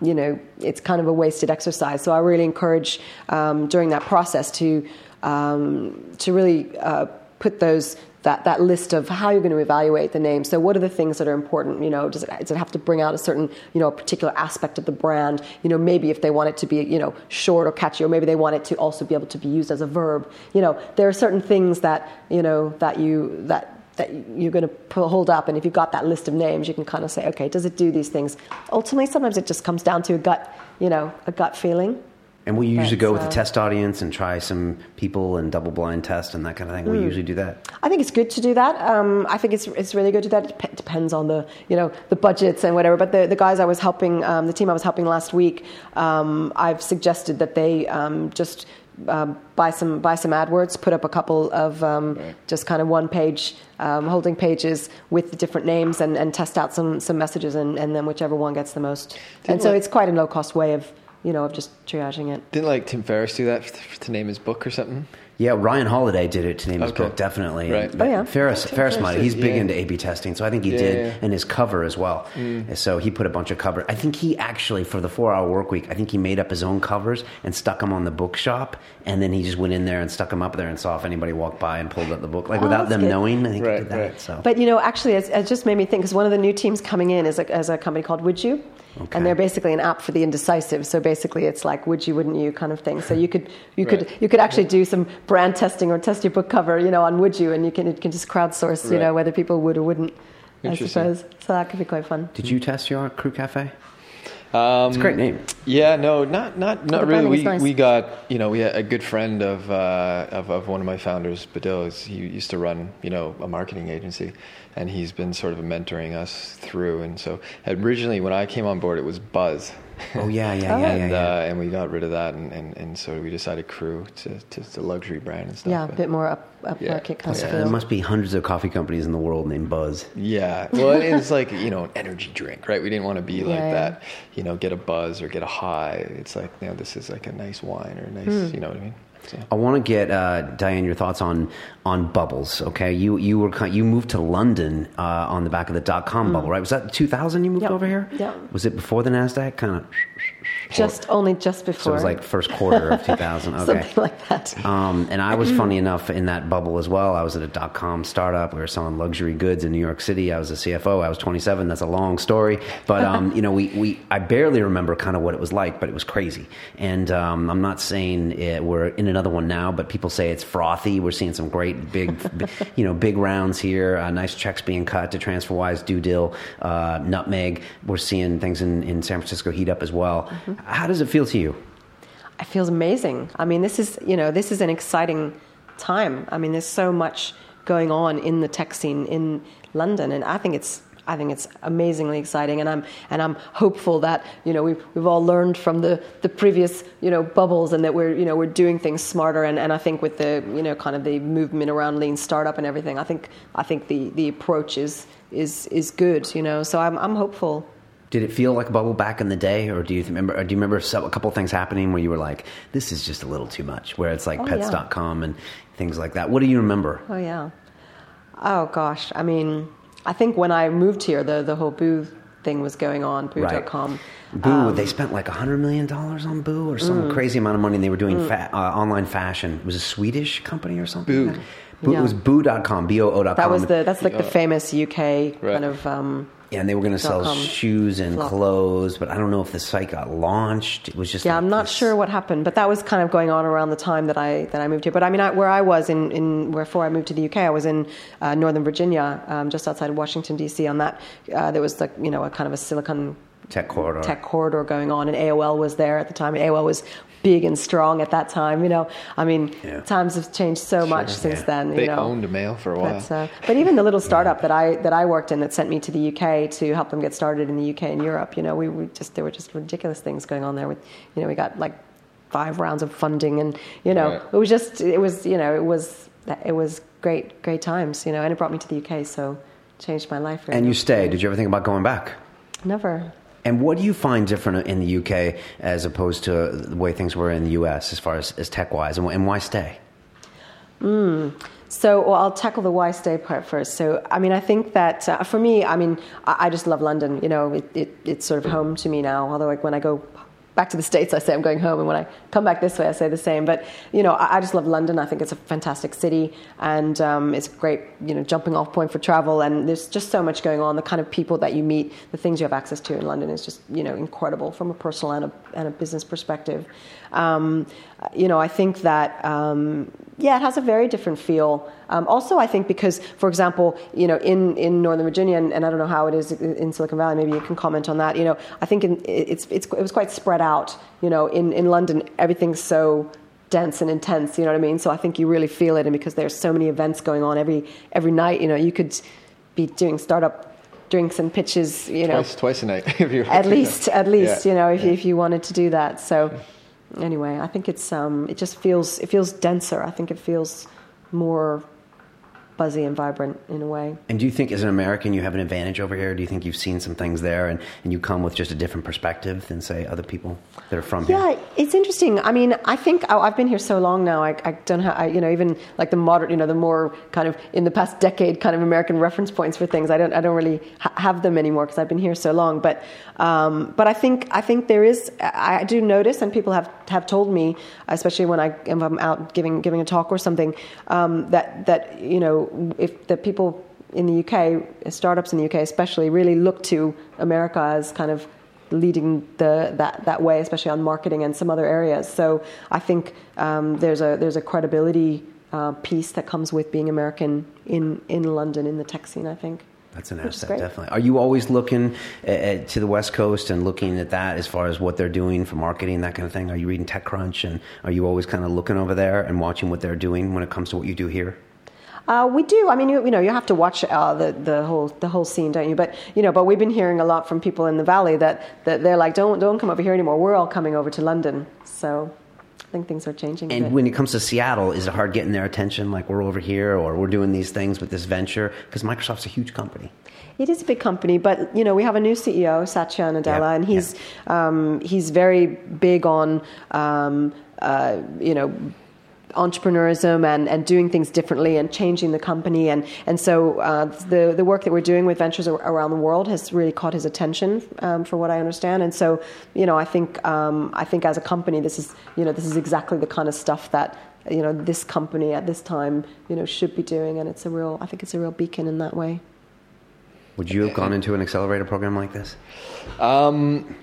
you know it's kind of a wasted exercise. So I really encourage um, during that process to um, to really uh, put those that, that list of how you're going to evaluate the name. So what are the things that are important? You know, does it, does it have to bring out a certain you know a particular aspect of the brand? You know, maybe if they want it to be you know short or catchy, or maybe they want it to also be able to be used as a verb. You know, there are certain things that you know that you that that you're going to hold up, and if you've got that list of names, you can kind of say, okay, does it do these things? Ultimately, sometimes it just comes down to a gut, you know, a gut feeling. And we usually go with a test audience and try some people and double blind test and that kind of thing. We Hmm. usually do that. I think it's good to do that. Um, I think it's it's really good to do that. It dep- depends on the you know the budgets and whatever. But the, the guys I was helping, um, the team I was helping last week, um, I've suggested that they um, just um, buy some buy some AdWords, put up a couple of um, just kind of one page um, holding pages with the different names, and, and test out some some messages, and, and then whichever one gets the most. and so like- it's quite a low cost way of you know of just triaging it. Didn't like Tim Ferriss do that f- to name his book or something? Yeah, Ryan Holiday did it to name his book, definitely. Right. And Oh, yeah. Ferriss, Tim Ferris Ferriss might. He's big yeah. into A/B testing, so I think he Yeah, did, yeah, yeah. and his cover as well. Mm. So he put a bunch of cover. I think he actually for the four-hour work week, I think he made up his own covers and stuck them on the bookshop, and then he just went in there and stuck them up there and saw if anybody walked by and pulled up the book, like Oh, without them good. knowing. I think he did that. right. So, But you know, actually, it, it just made me think because one of the new teams coming in is a, is a company called Would You, Okay. and they're basically an app for the indecisive. So basically, it's like would you, wouldn't you kind of thing. So you could you could you could actually do some brand testing or test your book cover, you know, on Would You, and you can you can just crowdsource, you know, whether people would or wouldn't. I suppose so. That could be quite fun. did you test your Crew Cafe? Um, It's a great name. Yeah, no, not not not really. We nice. we got you know we had a good friend of uh, of, of one of my founders, Badil. He used to run you know a marketing agency, and he's been sort of mentoring us through. And so originally when I came on board, it was Buzz. Oh yeah, yeah, Oh. yeah, and yeah. yeah. Uh, and we got rid of that, and, and, and so we decided Crew to to the luxury brand and stuff. Yeah, a but- bit more up up Yeah. market kind Yeah. of There feel. must be hundreds of coffee companies in the world named Buzz. Yeah, well, it's like you know, an energy drink, right? We didn't want to be like Yeah, yeah. that. You know, get a buzz or get a high. It's like you know, this is like a nice wine or a nice, Hmm. you know what I mean? So. I want to get uh, Diane your thoughts on on bubbles. Okay, you you were you moved to London uh, on the back of the dot com bubble, right? Was that 2000 you moved Yep. over here? Yep. Was it before the Nasdaq? Kind of. Just only just before. So it was like first quarter of 2000. Okay. something like that. Um, and I was funny enough in that bubble as well. I was at a dot com startup. We were selling luxury goods in New York City. I was a CFO. I was 27. That's a long story, but um, you know, we, we I barely remember kind of what it was like, but it was crazy. And um, I'm not saying it, we're in another one now, but people say it's frothy. We're seeing some great big, you know, big rounds here. Uh, nice checks being cut to TransferWise, DueDil, uh, Nutmeg. We're seeing things in, in San Francisco heat up as well. How does it feel to you? It feels amazing. I mean, this is you know this is an exciting time. I mean, there's so much going on in the tech scene in London, and I think it's I think it's amazingly exciting. And I'm and I'm hopeful that you know we've we've all learned from the the previous you know bubbles, and that we're you know we're doing things smarter. And, and I think with the you know kind of the movement around lean startup and everything, I think I think the the approach is is is good. You know, so I'm I'm hopeful. Did it feel like a bubble back in the day, or do you remember? Or do you remember a couple of things happening where you were like, "This is just a little too much"? Where it's like Oh, yeah. Pets.com and things like that. What do you remember? Oh yeah. Oh gosh. I mean, I think when I moved here, the the whole Boo thing was going on. Boo.com. Boo, Um, they spent like a hundred million dollars on Boo, or some Mm. crazy amount of money. and They were doing fa- uh, online fashion. It was a Swedish company or something. Boo. Boo Yeah. It was Boo.com. B O O.com. That was the that's like the famous UK Right. kind of um, Yeah, and they were going to sell com. shoes and Flop. clothes, but I don't know if the site got launched. It was just Yeah, like I'm not this- sure what happened, but that was kind of going on around the time that I that I moved here. But I mean, I, where I was in, in before I moved to the UK, I was in uh, Northern Virginia, um, just outside of Washington D.C. On that, uh, there was like you know a kind of a Silicon tech corridor. tech corridor going on, and AOL was there at the time. AOL was big and strong at that time. You know, I mean, Yeah. times have changed so much since yeah. then. You They know. owned mail for a while. But, uh, but even the little startup that I that I worked in that sent me to the UK to help them get started in the UK and Europe, you know, we, we just there were just ridiculous things going on there. With you know, we got like five rounds of funding, and you know, Right. it was just it was you know it was it was great great times, you know, and it brought me to the UK, so changed my life. Really. And you stayed. Did you ever think about going back? never. And what do you find different in the UK as opposed to the way things were in the US as far as, as tech wise? And, and why stay? So, well, I'll tackle the why stay part first. So, I mean, I think that uh, for me, I mean, I, I just love London. You know, it, it, it's sort of home to me now. Although, like, when I go back to the States, I say I'm going home. And when I come back this way, I say the same. But, you know, I, I just love London. I think it's a fantastic city and um, it's a great, you know, jumping off point for travel. And there's just so much going on. The kind of people that you meet, the things you have access to in London is just, you know, incredible from a personal and a, and a business perspective. Um, you know, I think that, um, yeah, it has a very different feel. Um, also, I think because, for example, you know, in, in Northern Virginia, and, and I don't know how it is in Silicon Valley, maybe you can comment on that. You know, I think in, it's, it's, it was quite spread out. You know, in, in London, everything's so dense and intense. You know what I mean? So I think you really feel it, and because there's so many events going on every every night, you know, you could be doing startup drinks and pitches. You know, Twice, twice a night. if you at least at least Yeah. you know if, if you wanted to do that so anyway i think it's um it just feels it feels denser i think it feels more buzzy and vibrant in a way And do you think, as an American, you have an advantage over here? Do you think you've seen some things there and, and you come with just a different perspective than, say, other people that are from here? Yeah, it's interesting. I mean, I think oh, I've been here so long now. I, I don't have, I, you know, even like the modern, you know, the more kind of in the past decade kind of American reference points for things. I don't, I don't really ha- have them anymore because I've been here so long. But, um, but I think, I think there is. I do notice, and people have have told me, especially when I I'm out giving giving a talk or something, um, that that you know, if the people in the UK, startups in the UK especially, really look to America as kind of leading the that that way, especially on marketing and some other areas. So I think um, there's a there's a credibility uh, piece that comes with being American in in London in the tech scene. I think. That's an asset, definitely. Are you always looking uh, uh, to the West Coast and looking at that as far as what they're doing for marketing, that kind of thing? Are you reading TechCrunch and are you always kind of looking over there and watching what they're doing when it comes to what you do here? Uh, we do. I mean, you, you know, you have to watch uh, the the whole the whole scene, don't you? But you know, but we've been hearing a lot from people in the valley that, that they're like, don't don't come over here anymore. We're all coming over to London. So think things are changing. a And when it comes to Seattle, is it hard getting their attention? Like we're over here or we're doing these things with this venture? Because Microsoft's a huge company. It is a big company, but you know we have a new CEO, Satya Nadella, Yeah, and he's um, he's very big on um, uh, you know entrepreneurism and, and doing things differently and changing the company and and so uh, the the work that we're doing with ventures around the world has really caught his attention um, for what I understand and so you know I think um, I think as a company this is you know this is exactly the kind of stuff that you know this company at this time you know should be doing and it's a real I think it's a real beacon in that way. Would you have gone into an accelerator program like this? Um,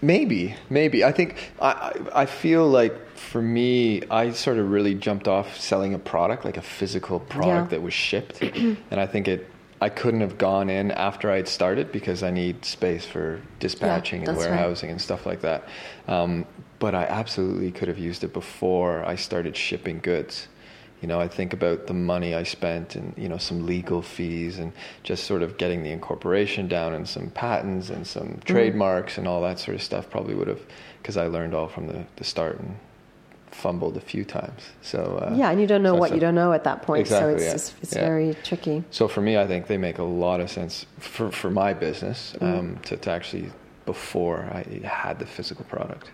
maybe, maybe. I think I, I I feel like for me, I sort of really jumped off selling a product, like a physical product Yeah. that was shipped, and I think it. I couldn't have gone in after I'd started because I need space for dispatching and that's right. warehousing and stuff like that. Um, but I absolutely could have used it before I started shipping goods. You know, I think about the money I spent and, you know, some legal fees and just sort of getting the incorporation down and some patents and some Mm-hmm. trademarks and all that sort of stuff probably would have, because I learned all from the, the start and fumbled a few times. So, uh, Yeah, and you don't know so what you don't know at that point, so Exactly, it's yeah. it's, it's Yeah. very tricky. So for me, I think they make a lot of sense for, for my business Mm. um, to, to actually, before I had the physical product.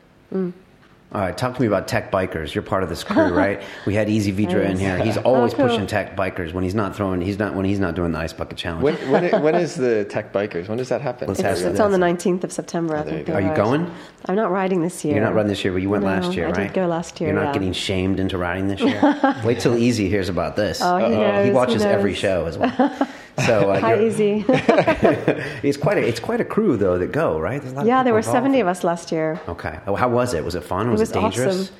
All right, talk to me about tech bikers. You're part of this crew, right? We had Eze Vidra in here. He's oh, always Oh, cool. pushing tech bikers when he's not throwing. He's not when he's not doing the ice bucket challenge. When, when, it, when is the Tech Bikers? When does that happen? Let's It's, have it's on the 19th of September, Oh, there think. you they're you going? I'm not riding this year. You're not riding this year, but you went No, last year, I did go last year, You're not yeah. getting shamed into riding this year. Wait till Easy hears about this. Oh, he knows, He he watches every show as well. So uh, Hi, Eze. it's quite a it's quite a crew though that go right. There's a lot yeah, there were involved. 70 of us last year. Okay. Oh, how was it? Was it fun? Was It Was it, dangerous? awesome.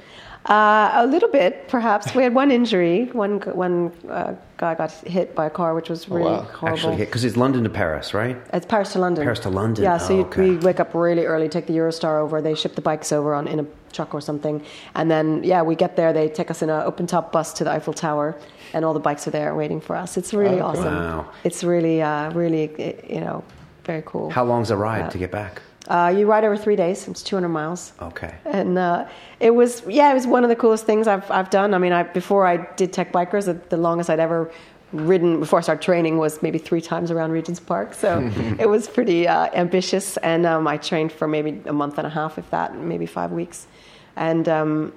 Uh, a little bit, perhaps. We had one injury. One one uh, guy got hit by a car, which was really wow. horrible. Actually, because it's London to Paris, right? It's Paris to London. Paris to London. Yeah, so Oh, you, okay. we wake up really early, take the Eurostar over. They ship the bikes over on in a truck or something, and then yeah, we get there. They take us in an open top bus to the Eiffel Tower, and all the bikes are there waiting for us. It's really Oh, awesome. Wow. It's really, uh, really, you know, very cool. How long's the ride to get back? Uh, you ride over three days. It's 200 miles. Okay. And uh, it was, yeah, it was one of the coolest things I've, I've done. I mean, I, before I did Tech Bikers, the, the longest I'd ever ridden before I started training was maybe three times around Regent's Park. So it was pretty uh, ambitious. And um, I trained for maybe a month and a half, if that, maybe five weeks. And um,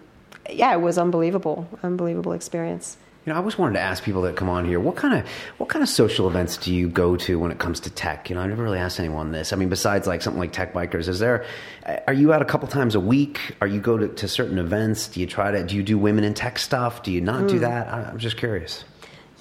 yeah, it was unbelievable, unbelievable experience. You know, I always wanted to ask people that come on here, what kind of what kind of social events do you go to when it comes to tech? You know, I never really asked anyone this. I mean, besides like something like Tech Bikers, is there? Are you out a couple times a week? Are you go to, to certain events? Do you try to? Do you do women in tech stuff? Do you not Hmm. do that? I, I'm just curious.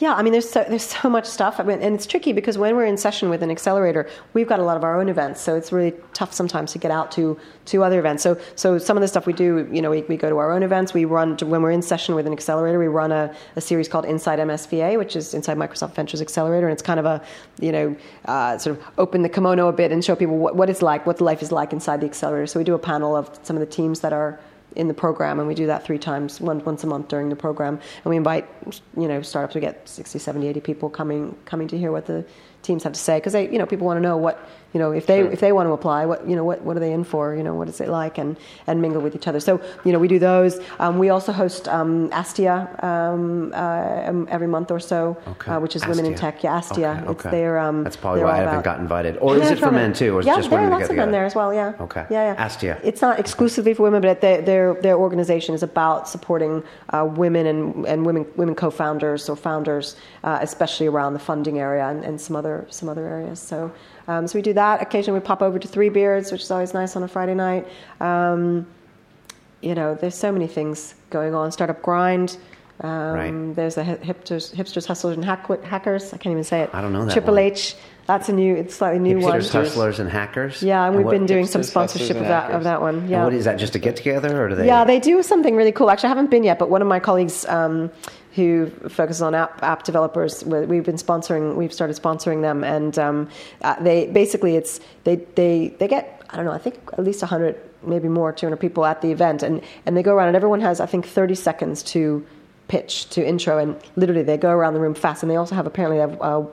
Yeah, I mean, there's so there's so much stuff, I mean, and it's tricky because when we're in session with an accelerator, we've got a lot of our own events, so it's really tough sometimes to get out to to other events. So so some of the stuff we do, you know, we, we go to our own events. We run when we're in session with an accelerator, we run a, a series called Inside MSVA, which is Inside Microsoft Ventures Accelerator, and it's kind of a you know uh, sort of open the kimono a bit and show people what, what it's like, what life is like inside the accelerator. So we do a panel of some of the teams that are in the program and we do that three times one, once a month during the program. And we invite you know startups. We get 60 70 80 people coming coming to hear what the teams have to say because they you know people want to know what you know if they Sure. if they want to apply what you know what, what are they in for you know what is it like and and mingle with each other so you know we do those um, we also host um, Astia um, uh, um, every month or so Okay. uh, which is women in tech yeah Astia Okay, it's okay. their um, That's probably why I haven't about- got invited. Or is it for men too, or is yeah, it just there women are lots of men there as well. Yeah. Okay. Yeah, yeah. Astia. It's not exclusively for women, but they, their their organization is about supporting uh, women and, and women women co-founders or founders, uh, especially around the funding area and, and some other some other areas. So. Um, so we do that. Occasionally, we pop over to Three Beards, which is always nice on a Friday night. Um, you know, there's so many things going on. Startup Grind. Um, Right. There's the hipsters, hipsters, hustlers, and hack- hackers. I can't even say it. I don't know that Triple one. H. That's a new, it's slightly new one. Hipsters, hustlers, and hackers. Yeah, and we've what, been doing some sponsorship of and that of that one. and Yeah. what is that? Just a get together, or do they? Yeah, they do something really cool. Actually, I haven't been yet, but one of my colleagues um, who focuses on app app developers, we- we've been sponsoring. We've started sponsoring them, and um, uh, they basically it's they they they get I don't know I think at least hundred maybe more 200 people at the event and and they go around and everyone has I think 30 seconds to pitch to intro and literally they go around the room fast and they also have apparently have a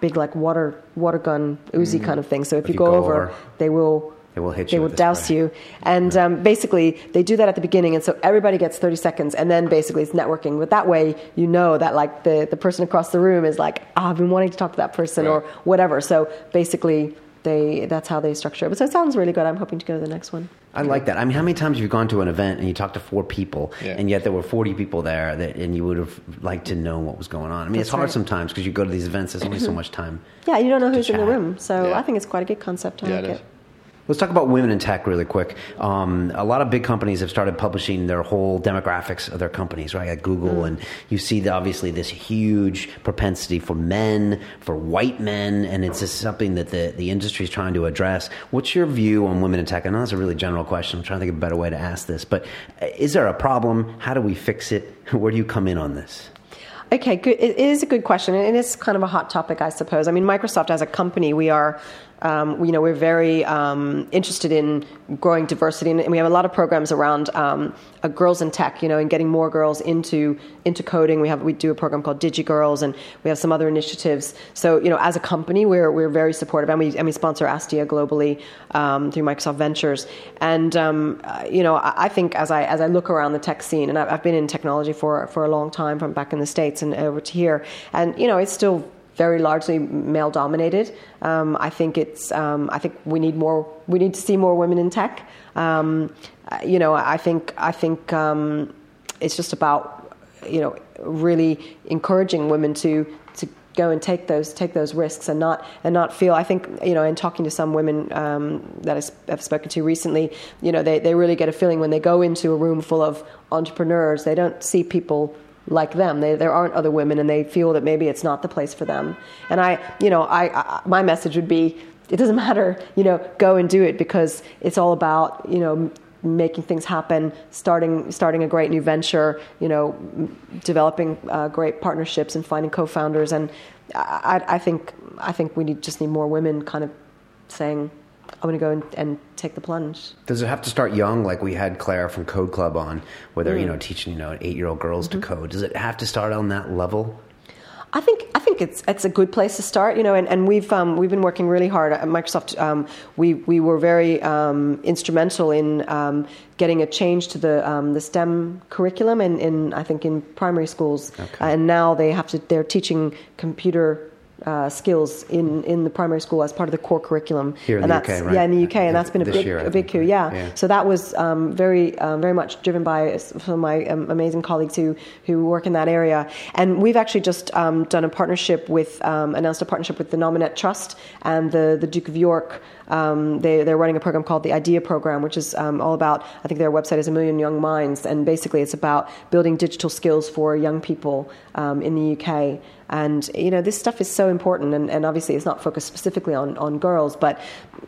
big like water water gun Uzi kind of thing. So if, you, go, over, they will They will hit you. they will douse spray. you. And um, basically, they do that at the beginning, and so everybody gets 30 seconds, and then basically it's networking. But that way, you know that like the, the person across the room is like, oh, I've been wanting to talk to that person or whatever. So basically, they that's how they structure it. But so it sounds really good. I'm hoping to go to the next one. I like that. I mean, how many times have you gone to an event and you talked to four people, Yeah. and yet there were 40 people there, that, and you would have liked to know what was going on? I mean, it's hard right. sometimes because you go to these events, there's only so much time. Yeah, you don't know who's in the room, so Yeah. I think it's quite a good concept. I Yeah, like it it. Let's talk about women in tech really quick. Um, a lot of big companies have started publishing their whole demographics of their companies, right? At Google, and you see the, obviously this huge propensity for men, for white men, and it's just something that the, the industry is trying to address. What's your view on women in tech? I know that's a really general question. I'm trying to think of a better way to ask this, but uh, is there a problem? How do we fix it? Where do you come in on this? Okay, good. It it is a good question, and it is kind of a hot topic, I suppose. I mean, Microsoft as a company, we are, um, you know, we're very um, interested in growing diversity, and we have a lot of programs around um, uh, girls in tech, you know, and getting more girls into into coding. We have we do a program called DigiGirlz, and we have some other initiatives. So, you know, as a company, we're we're very supportive, and we and we sponsor Astia globally um, through Microsoft Ventures. And um, uh, you know, I, I think as I as I look around the tech scene, and I've, I've been in technology for for a long time, from back in the states and over to here, and you know, it's still very largely male dominated. Um, I think it's. Um, I think we need more. We need to see more women in tech. Um, you know, I think. I think um, it's just about you know really encouraging women to to go and take those take those risks and not and not feel. I think you know in talking to some women um, I have spoken to recently, you know they they really get a feeling when they go into a room full of entrepreneurs, they don't see people like them. They, there aren't other women, and they feel that maybe it's not the place for them. And I, you know, I, I my message would be, it doesn't matter, you know, go and do it because it's all about, you know, making things happen, starting starting a great new venture, you know, developing uh, great partnerships and finding co-founders. And I, I think I think we need just need more women kind of saying, I'm going to go and, and, take the plunge. Does it have to start young, like we had Claire from Code Club on, where they're mm. you know teaching you know eight year old girls mm-hmm. to code? Does it have to start on that level? I think I think it's it's a good place to start, you know, and, and we've um, we've been working really hard at Microsoft. Um, we we were very um, instrumental in um, getting a change to the um, the STEM curriculum in, in I think in primary schools, okay. uh, and now they have to they're teaching computer uh, skills in, in the primary school as part of the core curriculum. Here in and the that's, UK, right? Yeah, in the UK, and that's been a big year, a big coup. Yeah. yeah. So that was um, very um, very much driven by some of my um, amazing colleagues who who work in that area. And we've actually just um, done a partnership with um, announced a partnership with the Nominet Trust and the the Duke of York. Um, they, they're running a program called the IDEA Program, which is um, all about, I think their website is A Million Young Minds, and basically it's about building digital skills for young people um, in the UK. And you know, this stuff is so important, and, and obviously it's not focused specifically on, on girls, but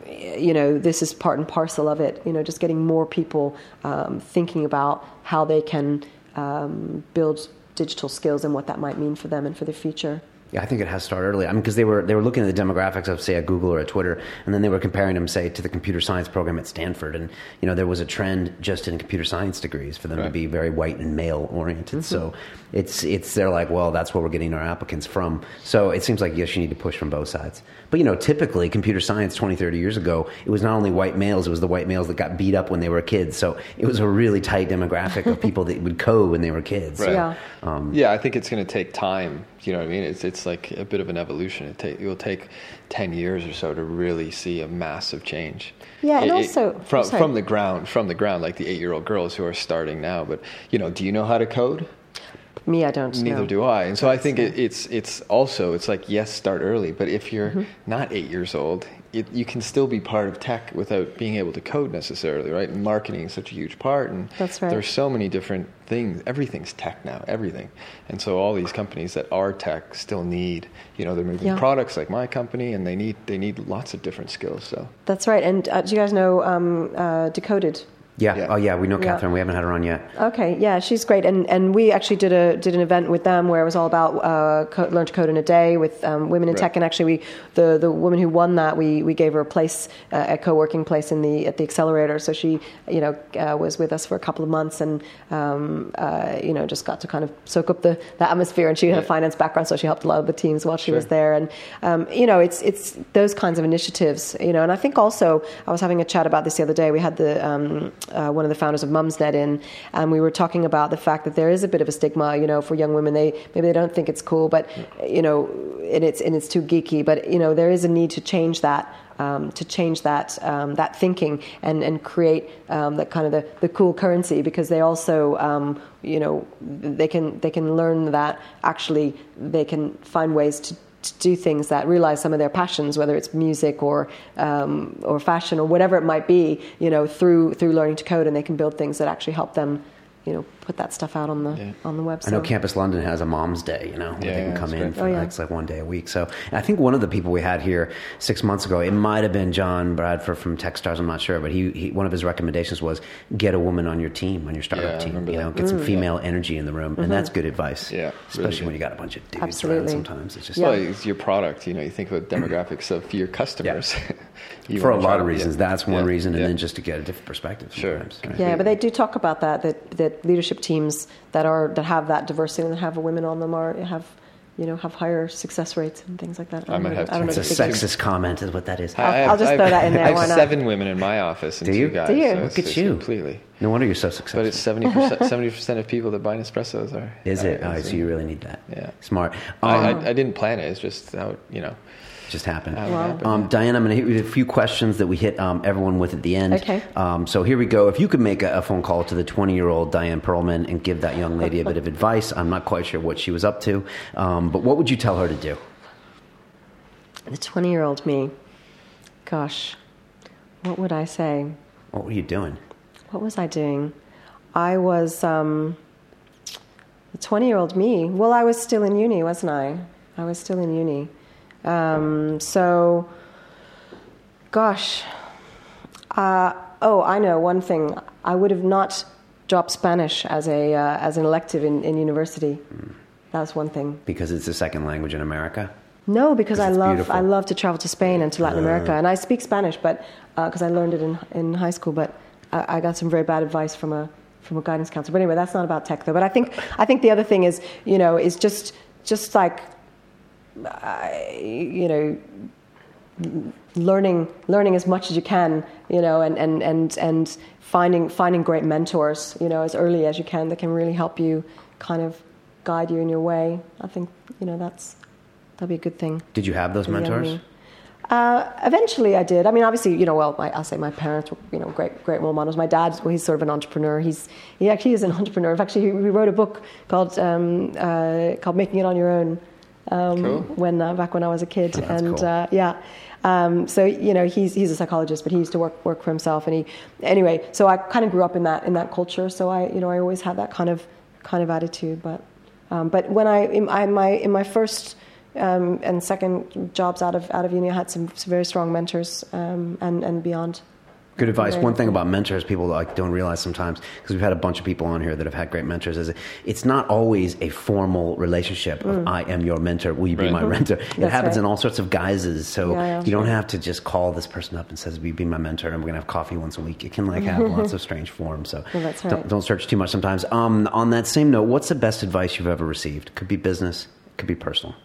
you know, this is part and parcel of it. You know, just getting more people um, thinking about how they can um, build digital skills and what that might mean for them and for their future. Yeah, I think it has started early. I mean, because they were they were looking at the demographics of say a Google or a Twitter, and then they were comparing them say to the computer science program at Stanford, and you know there was a trend just in computer science degrees for them right. to be very white and male oriented. Mm-hmm. So it's it's they're like, well, that's where we're getting our applicants from. So it seems like yes, you need to push from both sides. But you know, typically computer science 20, 30 years ago, it was not only white males, it was the white males that got beat up when they were kids. So it was a really tight demographic of people that would code when they were kids. Right. Yeah. Um, yeah, I think it's going to take time. You know what I mean? It's it's like a bit of an evolution. It, take, it will take ten years or so to really see a massive change. Yeah, and also it, from from the ground, from the ground, like the eight year old girls who are starting now. But you know, do you know how to code? Me, I don't. Know. Neither know. do I. And so I think it, it's it's also it's like yes, start early, but if you're mm-hmm. not eight years old, it, you can still be part of tech without being able to code necessarily, right? And marketing is such a huge part, and That's right. there's so many different things. Everything's tech now, everything. And so all these companies that are tech still need, you know, they're moving yeah. products like my company, and they need they need lots of different skills. So that's right. And uh, do you guys know um, uh, Decoded? Yeah. yeah. Oh, yeah. We know Kathryn. Yeah. We haven't had her on yet. Okay. Yeah, she's great, and and we actually did a did an event with them where it was all about uh, co- learn to code in a day with um, women in right. tech, and actually we the the woman who won that we we gave her a place uh, a co working place in the at the accelerator, so she you know uh, was with us for a couple of months and um, uh, you know just got to kind of soak up the, the atmosphere, and she had a finance background, so she helped a lot of the teams while she sure. was there, and um, you know it's it's those kinds of initiatives, you know, and I think also I was having a chat about this the other day. We had the um, uh, one of the founders of Mumsnet in, and we were talking about the fact that there is a bit of a stigma, you know, for young women. They maybe they don't think it's cool, but you know, and it's and it's too geeky. But you know, there is a need to change that. Um, to change that um, that thinking and and create um, that kind of the, the cool currency because they also um, you know they can they can learn that actually they can find ways to to do things that realize some of their passions, whether it's music or um, or fashion or whatever it might be, you know, through through learning to code, and they can build things that actually help them you know put that stuff out on the yeah. on the website. I know Campus London has a Mom's Day, you know, where yeah, they can come in for oh, yeah. like one day a week. So I think one of the people we had here six months ago, it might have been Jon Bradford from TechStars. I'm not sure, but he, he one of his recommendations was get a woman on your team on your startup team. You know, get mm, some female energy in the room, mm-hmm. and that's good advice. Yeah, especially really when you got a bunch of dudes Absolutely. around. Sometimes it's just well, it's your product. You know, you think about demographics of your customers. for a lot of reasons, that's one reason, and then just to get a different perspective. Sure. Right? Yeah, but they do talk about that that that leadership teams that are that have that diversity and that have women on them are have you know have higher success rates and things like that. I, I might have. I don't know. It's a sexist comment, is what that is. I'll, have, I'll just throw that in there. I have seven women in my office and Do you? two guys. Do you? So Look at you. Completely. No wonder you're so successful. But it's seventy percent. Seventy percent of people that buy Nespressos are. Is are, it? Oh, so you really need that. Yeah. Smart. Um, I, I, I, didn't plan it. It's just how you know just happened. Wow. Um, Diane, I'm going to hit you with a few questions that we hit um, everyone with at the end. Okay. Um, so here we go. If you could make a, a phone call to the 20 year old Diane Perlman and give that young lady a bit of advice, I'm not quite sure what she was up to, um, but what would you tell her to do? The 20 year old me. Gosh, what would I say? What were you doing? What was I doing? I was. Um, The 20 year old me. Well, I was still in uni, wasn't I? I was still in uni. Um, so, gosh. Uh, oh, I know one thing. I would have not dropped Spanish as, a, uh, as an elective in, in university. Mm. That's one thing. Because it's the second language in America? No, because I love beautiful. I love to travel to Spain and to Latin uh. America, and I speak Spanish, but because uh, I learned it in in high school. But I, I, got some very bad advice from a from a guidance counselor. But anyway, that's not about tech though. But I think I think the other thing is you know is just just like uh, you know learning learning as much as you can you know and and and and finding finding great mentors you know as early as you can that can really help you kind of guide you in your way i think you know that's that'd be a good thing did you have those mentors uh, eventually, I did. I mean, obviously, you know, well, my, I'll say my parents were, you know, great, great role models. My dad, well, he's sort of an entrepreneur. He's, he actually is an entrepreneur. In fact, he, he wrote a book called, um, uh, called Making It on Your Own. Um, cool. When uh, back when I was a kid, oh, and cool. Uh, yeah, um, so you know, he's he's a psychologist, but he used to work work for himself, and he anyway. So I kind of grew up in that in that culture. So I you know I always had that kind of kind of attitude. But um, but when I in, I, my in my first um, and second jobs out of out of uni, I had some, some very strong mentors um, and and beyond. Good advice. One thing about mentors, people like don't realize sometimes, because we've had a bunch of people on here that have had great mentors, is it's not always a formal relationship of mm. I am your mentor, will you be my mentor? It That's happens right. in all sorts of guises. So yeah, yeah, you don't have to just call this person up and says, "Will you be my mentor?" and we're gonna have coffee once a week. It can like have lots of strange forms. So well, right. don't, don't, search too much sometimes. Um, on that same note, what's the best advice you've ever received? Could be business, could be personal.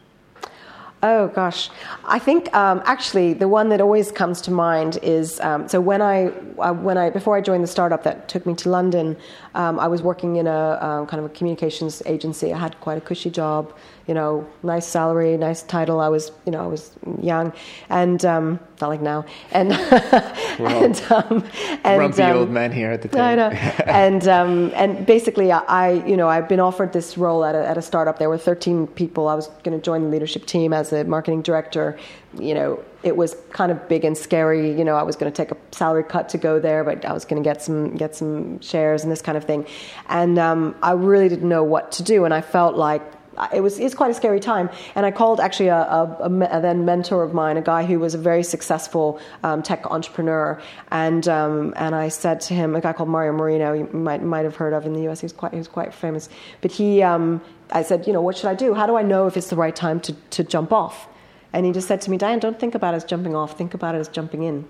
Oh gosh, I think um, actually the one that always comes to mind is um, so when I uh, when I before I joined the startup that took me to London, um, I was working in a um, kind of a communications agency. I had quite a cushy job, you know, nice salary, nice title. I was you know I was young, and um, not like now, and and, um, and grumpy old men here at the table. I know, and and basically I you know I've been offered this role at a, at a startup. There were 13 people. I was going to join the leadership team as a marketing director, you know, it was kind of big and scary. You know, I was going to take a salary cut to go there, but I was going to get some get some shares and this kind of thing. And um, I really didn't know what to do, and I felt like it was it's quite a scary time. And I called actually a, a, a, then mentor of mine, a guy who was a very successful um, tech entrepreneur, and um, and I said to him, a guy called Mario Morino, you might might have heard of in the U.S. He was quite he was quite famous, but he. Um, I said, you know, what should I do? How do I know if it's the right time to, to jump off? And he just said to me, Diane, don't think about it as jumping off. Think about it as jumping in.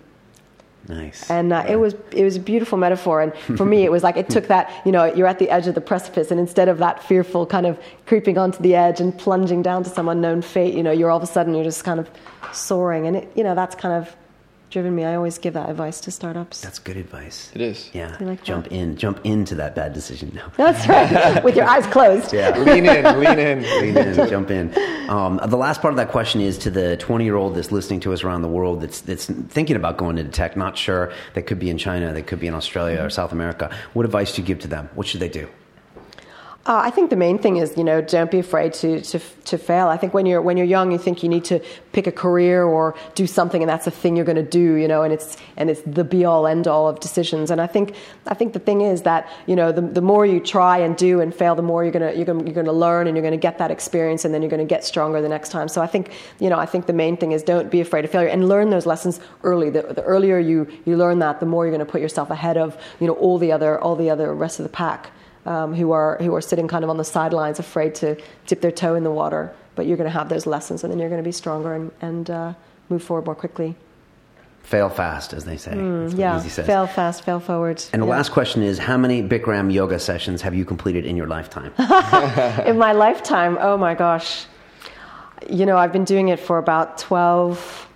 Nice. And uh, yeah. it was it was a beautiful metaphor. And for me, it was like it took that you know you're at the edge of the precipice, and instead of that fearful kind of creeping onto the edge and plunging down to some unknown fate, you know, you're all of a sudden you're just kind of soaring, and it, you know that's kind of driven me. I always give that advice to startups. That's good advice. It is. Yeah. Like jump that? in, jump into that bad decision now. That's right. With your eyes closed. Yeah. lean in, lean in, lean in, jump in. Um, the last part of that question is to the 20 year old that's listening to us around the world that's that's thinking about going into tech, not sure. They could be in China, they could be in Australia mm-hmm. or South America. What advice do you give to them? What should they do? Uh, I think the main thing is, you know, don't be afraid to, to, to fail. I think when you're, when you're young, you think you need to pick a career or do something and that's the thing you're going to do, you know, and it's, and it's the be all end all of decisions. And I think, I think the thing is that, you know, the, the more you try and do and fail, the more you're going to, you're going you're to learn and you're going to get that experience and then you're going to get stronger the next time. So I think, you know, I think the main thing is don't be afraid of failure and learn those lessons early. The, the earlier you, you learn that, the more you're going to put yourself ahead of, you know, all the other, all the other rest of the pack um, who are who are sitting kind of on the sidelines, afraid to dip their toe in the water. But you're going to have those lessons, and then you're going to be stronger and, and uh, move forward more quickly. Fail fast, as they say. Mm, yeah, fail fast, fail forward. And the yeah. last question is: How many Bikram yoga sessions have you completed in your lifetime? in my lifetime, oh my gosh, you know, I've been doing it for about twelve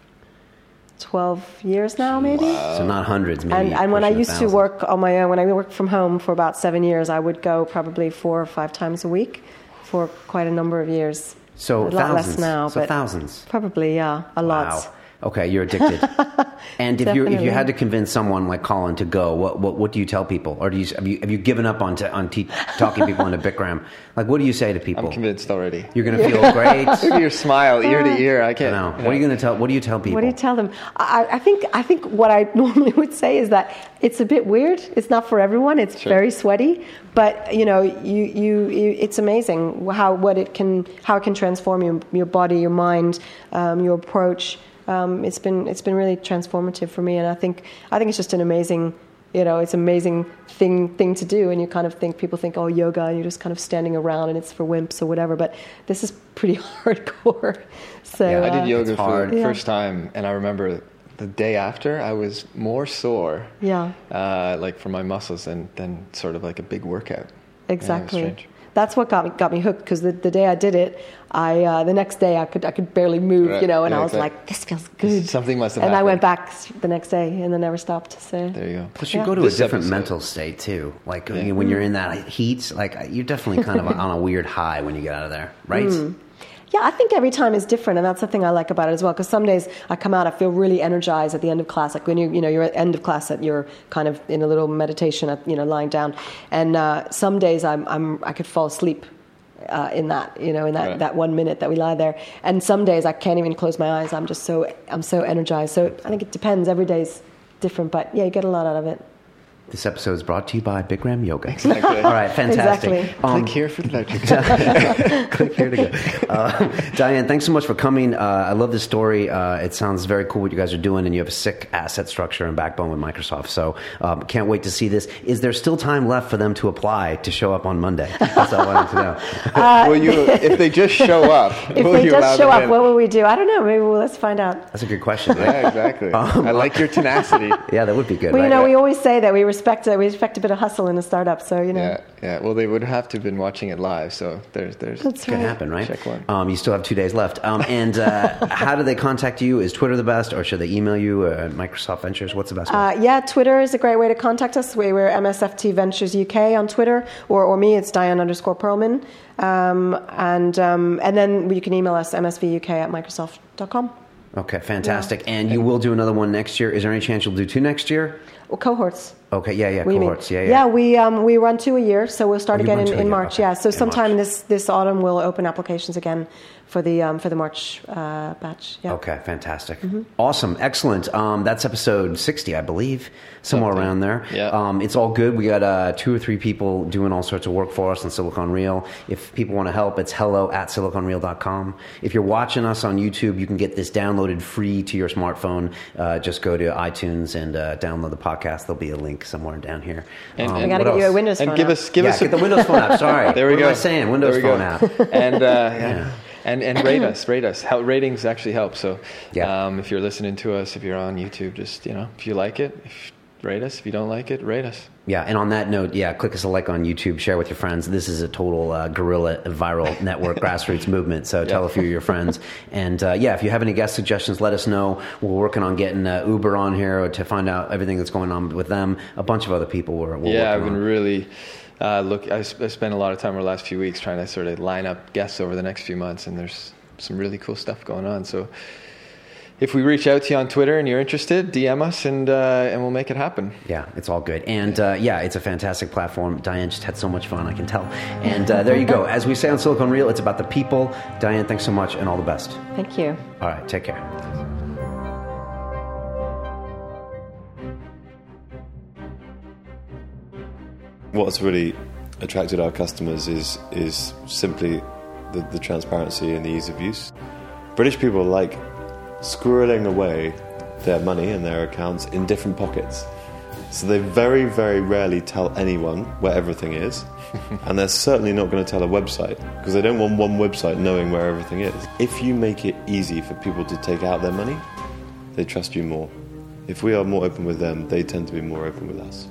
12 years now, maybe. Wow. So not hundreds, maybe. And, and when I used to work on my own, when I worked from home for about seven years, I would go probably four or five times a week for quite a number of years. So a thousands. lot less now, so but thousands. Probably, yeah, a wow. lot. Okay, you're addicted. and if you if you had to convince someone like Colin to go, what what, what do you tell people, or do you have you have you given up on t- on te- talking people into Bikram? Like, what do you say to people? I'm convinced already. You're going to feel great. Look at your smile, ear to ear. I I can't. know. What are you going to tell? What do you tell people? What do you tell them? I, I think I think what I normally would say is that it's a bit weird. It's not for everyone. It's Sure. very sweaty, but you know, you, you, you it's amazing how what it can how it can transform your your body, your mind, um, your approach. Um, it's been it's been really transformative for me, and I think I think it's just an amazing. You know, it's amazing thing thing to do, and you kind of think people think, oh, yoga, and you're just kind of standing around, and it's for wimps or whatever. But this is pretty hardcore. So Yeah, I uh, did yoga It's for the Yeah. first time, and I remember the day after, I was more sore, Yeah. uh, like for my muscles, than than sort of like a big workout. Yeah, it was Exactly. Strange. That's what got me got me hooked because the, the day I did it, I uh, the next day I could I could barely move, Right. you know, and Yeah, I was exactly. like, this feels good. Something must have And I went back the next day and then never stopped. So There you go. Plus, you Yeah. go to This a different episode. mental state too. Like Yeah. when you're in that heat, like you're definitely kind of on a weird high when you get out of there, right? Mm. Yeah, I think every time is different, and that's the thing I like about it as well. Because some days I come out, I feel really energized at the end of class. Like when you you know you're at the end of class, that you're kind of in a little meditation, at, you know, lying down. And uh, some days I'm, I'm I could fall asleep. Uh, in that, you know, in that, Right. that one minute that we lie there, and some days I can't even close my eyes. I'm just so I'm so energized. So I think it depends. Every day's different, but yeah, you get a lot out of it. This episode is brought to you by Bikram Yoga. Exactly. All right, fantastic. Exactly. Um, Click here for the voucher. click here to go. Uh, Diane, thanks so much for coming. Uh, I love this story. Uh, it sounds very cool what you guys are doing, and you have a sick asset structure and backbone with Microsoft. So um, can't wait to see this. Is there still time left for them to apply to show up on Monday? That's all I wanted to know. will you, if they just show up, If will they you just show up, in? what will we do? I don't know. Maybe we'll, let's find out. That's a good question. Right? Yeah, exactly. Um, I like your tenacity. Yeah, that would be good. Well, you right? know, we always say that we respect uh, we expect a bit of hustle in a startup. So you know, Yeah, yeah. Well, they would have to have been watching it live, so there's there's. that's Could right. happen, right? Check one. Um, you still have two days left. Um, and uh, how do they contact you? Is Twitter the best, or should they email you? Uh, Microsoft Ventures, what's the best? way? Uh, yeah, Twitter is a great way to contact us. We, we're MSFT Ventures UK on Twitter, or, or me, it's Diane underscore Perlman. Um, and, um, and then you can email us, msvuk at microsoft.com. Okay, fantastic. And you will do another one next year. Is there any chance you'll do two next year? Well, cohorts. Okay, yeah, yeah, What do you mean? cohorts. Yeah, yeah. Yeah, we, um, we run two a year, so we'll start Oh, again in, in March. okay. Yeah, so In sometime March. this, this autumn we'll open applications again for the, um, for the March uh, batch. Yeah. Okay, fantastic. Mm-hmm. Awesome, excellent. Um, that's episode 60, I believe, somewhere Something. around there. Yeah. Um, it's all good. We got uh, two or three people doing all sorts of work for us on Silicon Real. If people want to help, it's hello at siliconreal.com. If you're watching us on YouTube, you can get this downloaded free to your smartphone. Uh, just go to iTunes and uh, download the podcast. There'll be a link somewhere down here. And- Um, and We got to what get you a? Windows And phone give app. us give yeah, us get the Windows Phone app. Sorry. There we what go. Am I saying Windows Phone go. app. and uh, yeah. And and rate us, rate us. How, ratings actually help. So Yeah. um, if you're listening to us, if you're on YouTube, just you know, if you like it, if, rate us. If you don't like it, rate us. Yeah, and on that note, yeah, click us a like on YouTube, share with your friends. This is a total uh, guerrilla viral network grassroots movement. So tell a few of your friends. And uh, yeah, if you have any guest suggestions, let us know. We're working on getting uh, Uber on here to find out everything that's going on with them. A bunch of other people we're, we're yeah, I've been on. really. Uh, look, I, sp- I spent a lot of time over the last few weeks trying to sort of line up guests over the next few months, and there's some really cool stuff going on. So, if we reach out to you on Twitter and you're interested, DM us, and uh, and we'll make it happen. Yeah, it's all good. And uh, yeah, it's a fantastic platform. Diane just had so much fun, I can tell. And uh, there you go. As we say on Silicon Real, it's about the people. Diane, thanks so much, and all the best. Thank you. All right, take care. What's really attracted our customers is is simply the, the transparency and the ease of use. British people like squirreling away their money and their accounts in different pockets. So they very, very rarely tell anyone where everything is. and they're certainly not going to tell a website because they don't want one website knowing where everything is. If you make it easy for people to take out their money, they trust you more. If we are more open with them, they tend to be more open with us.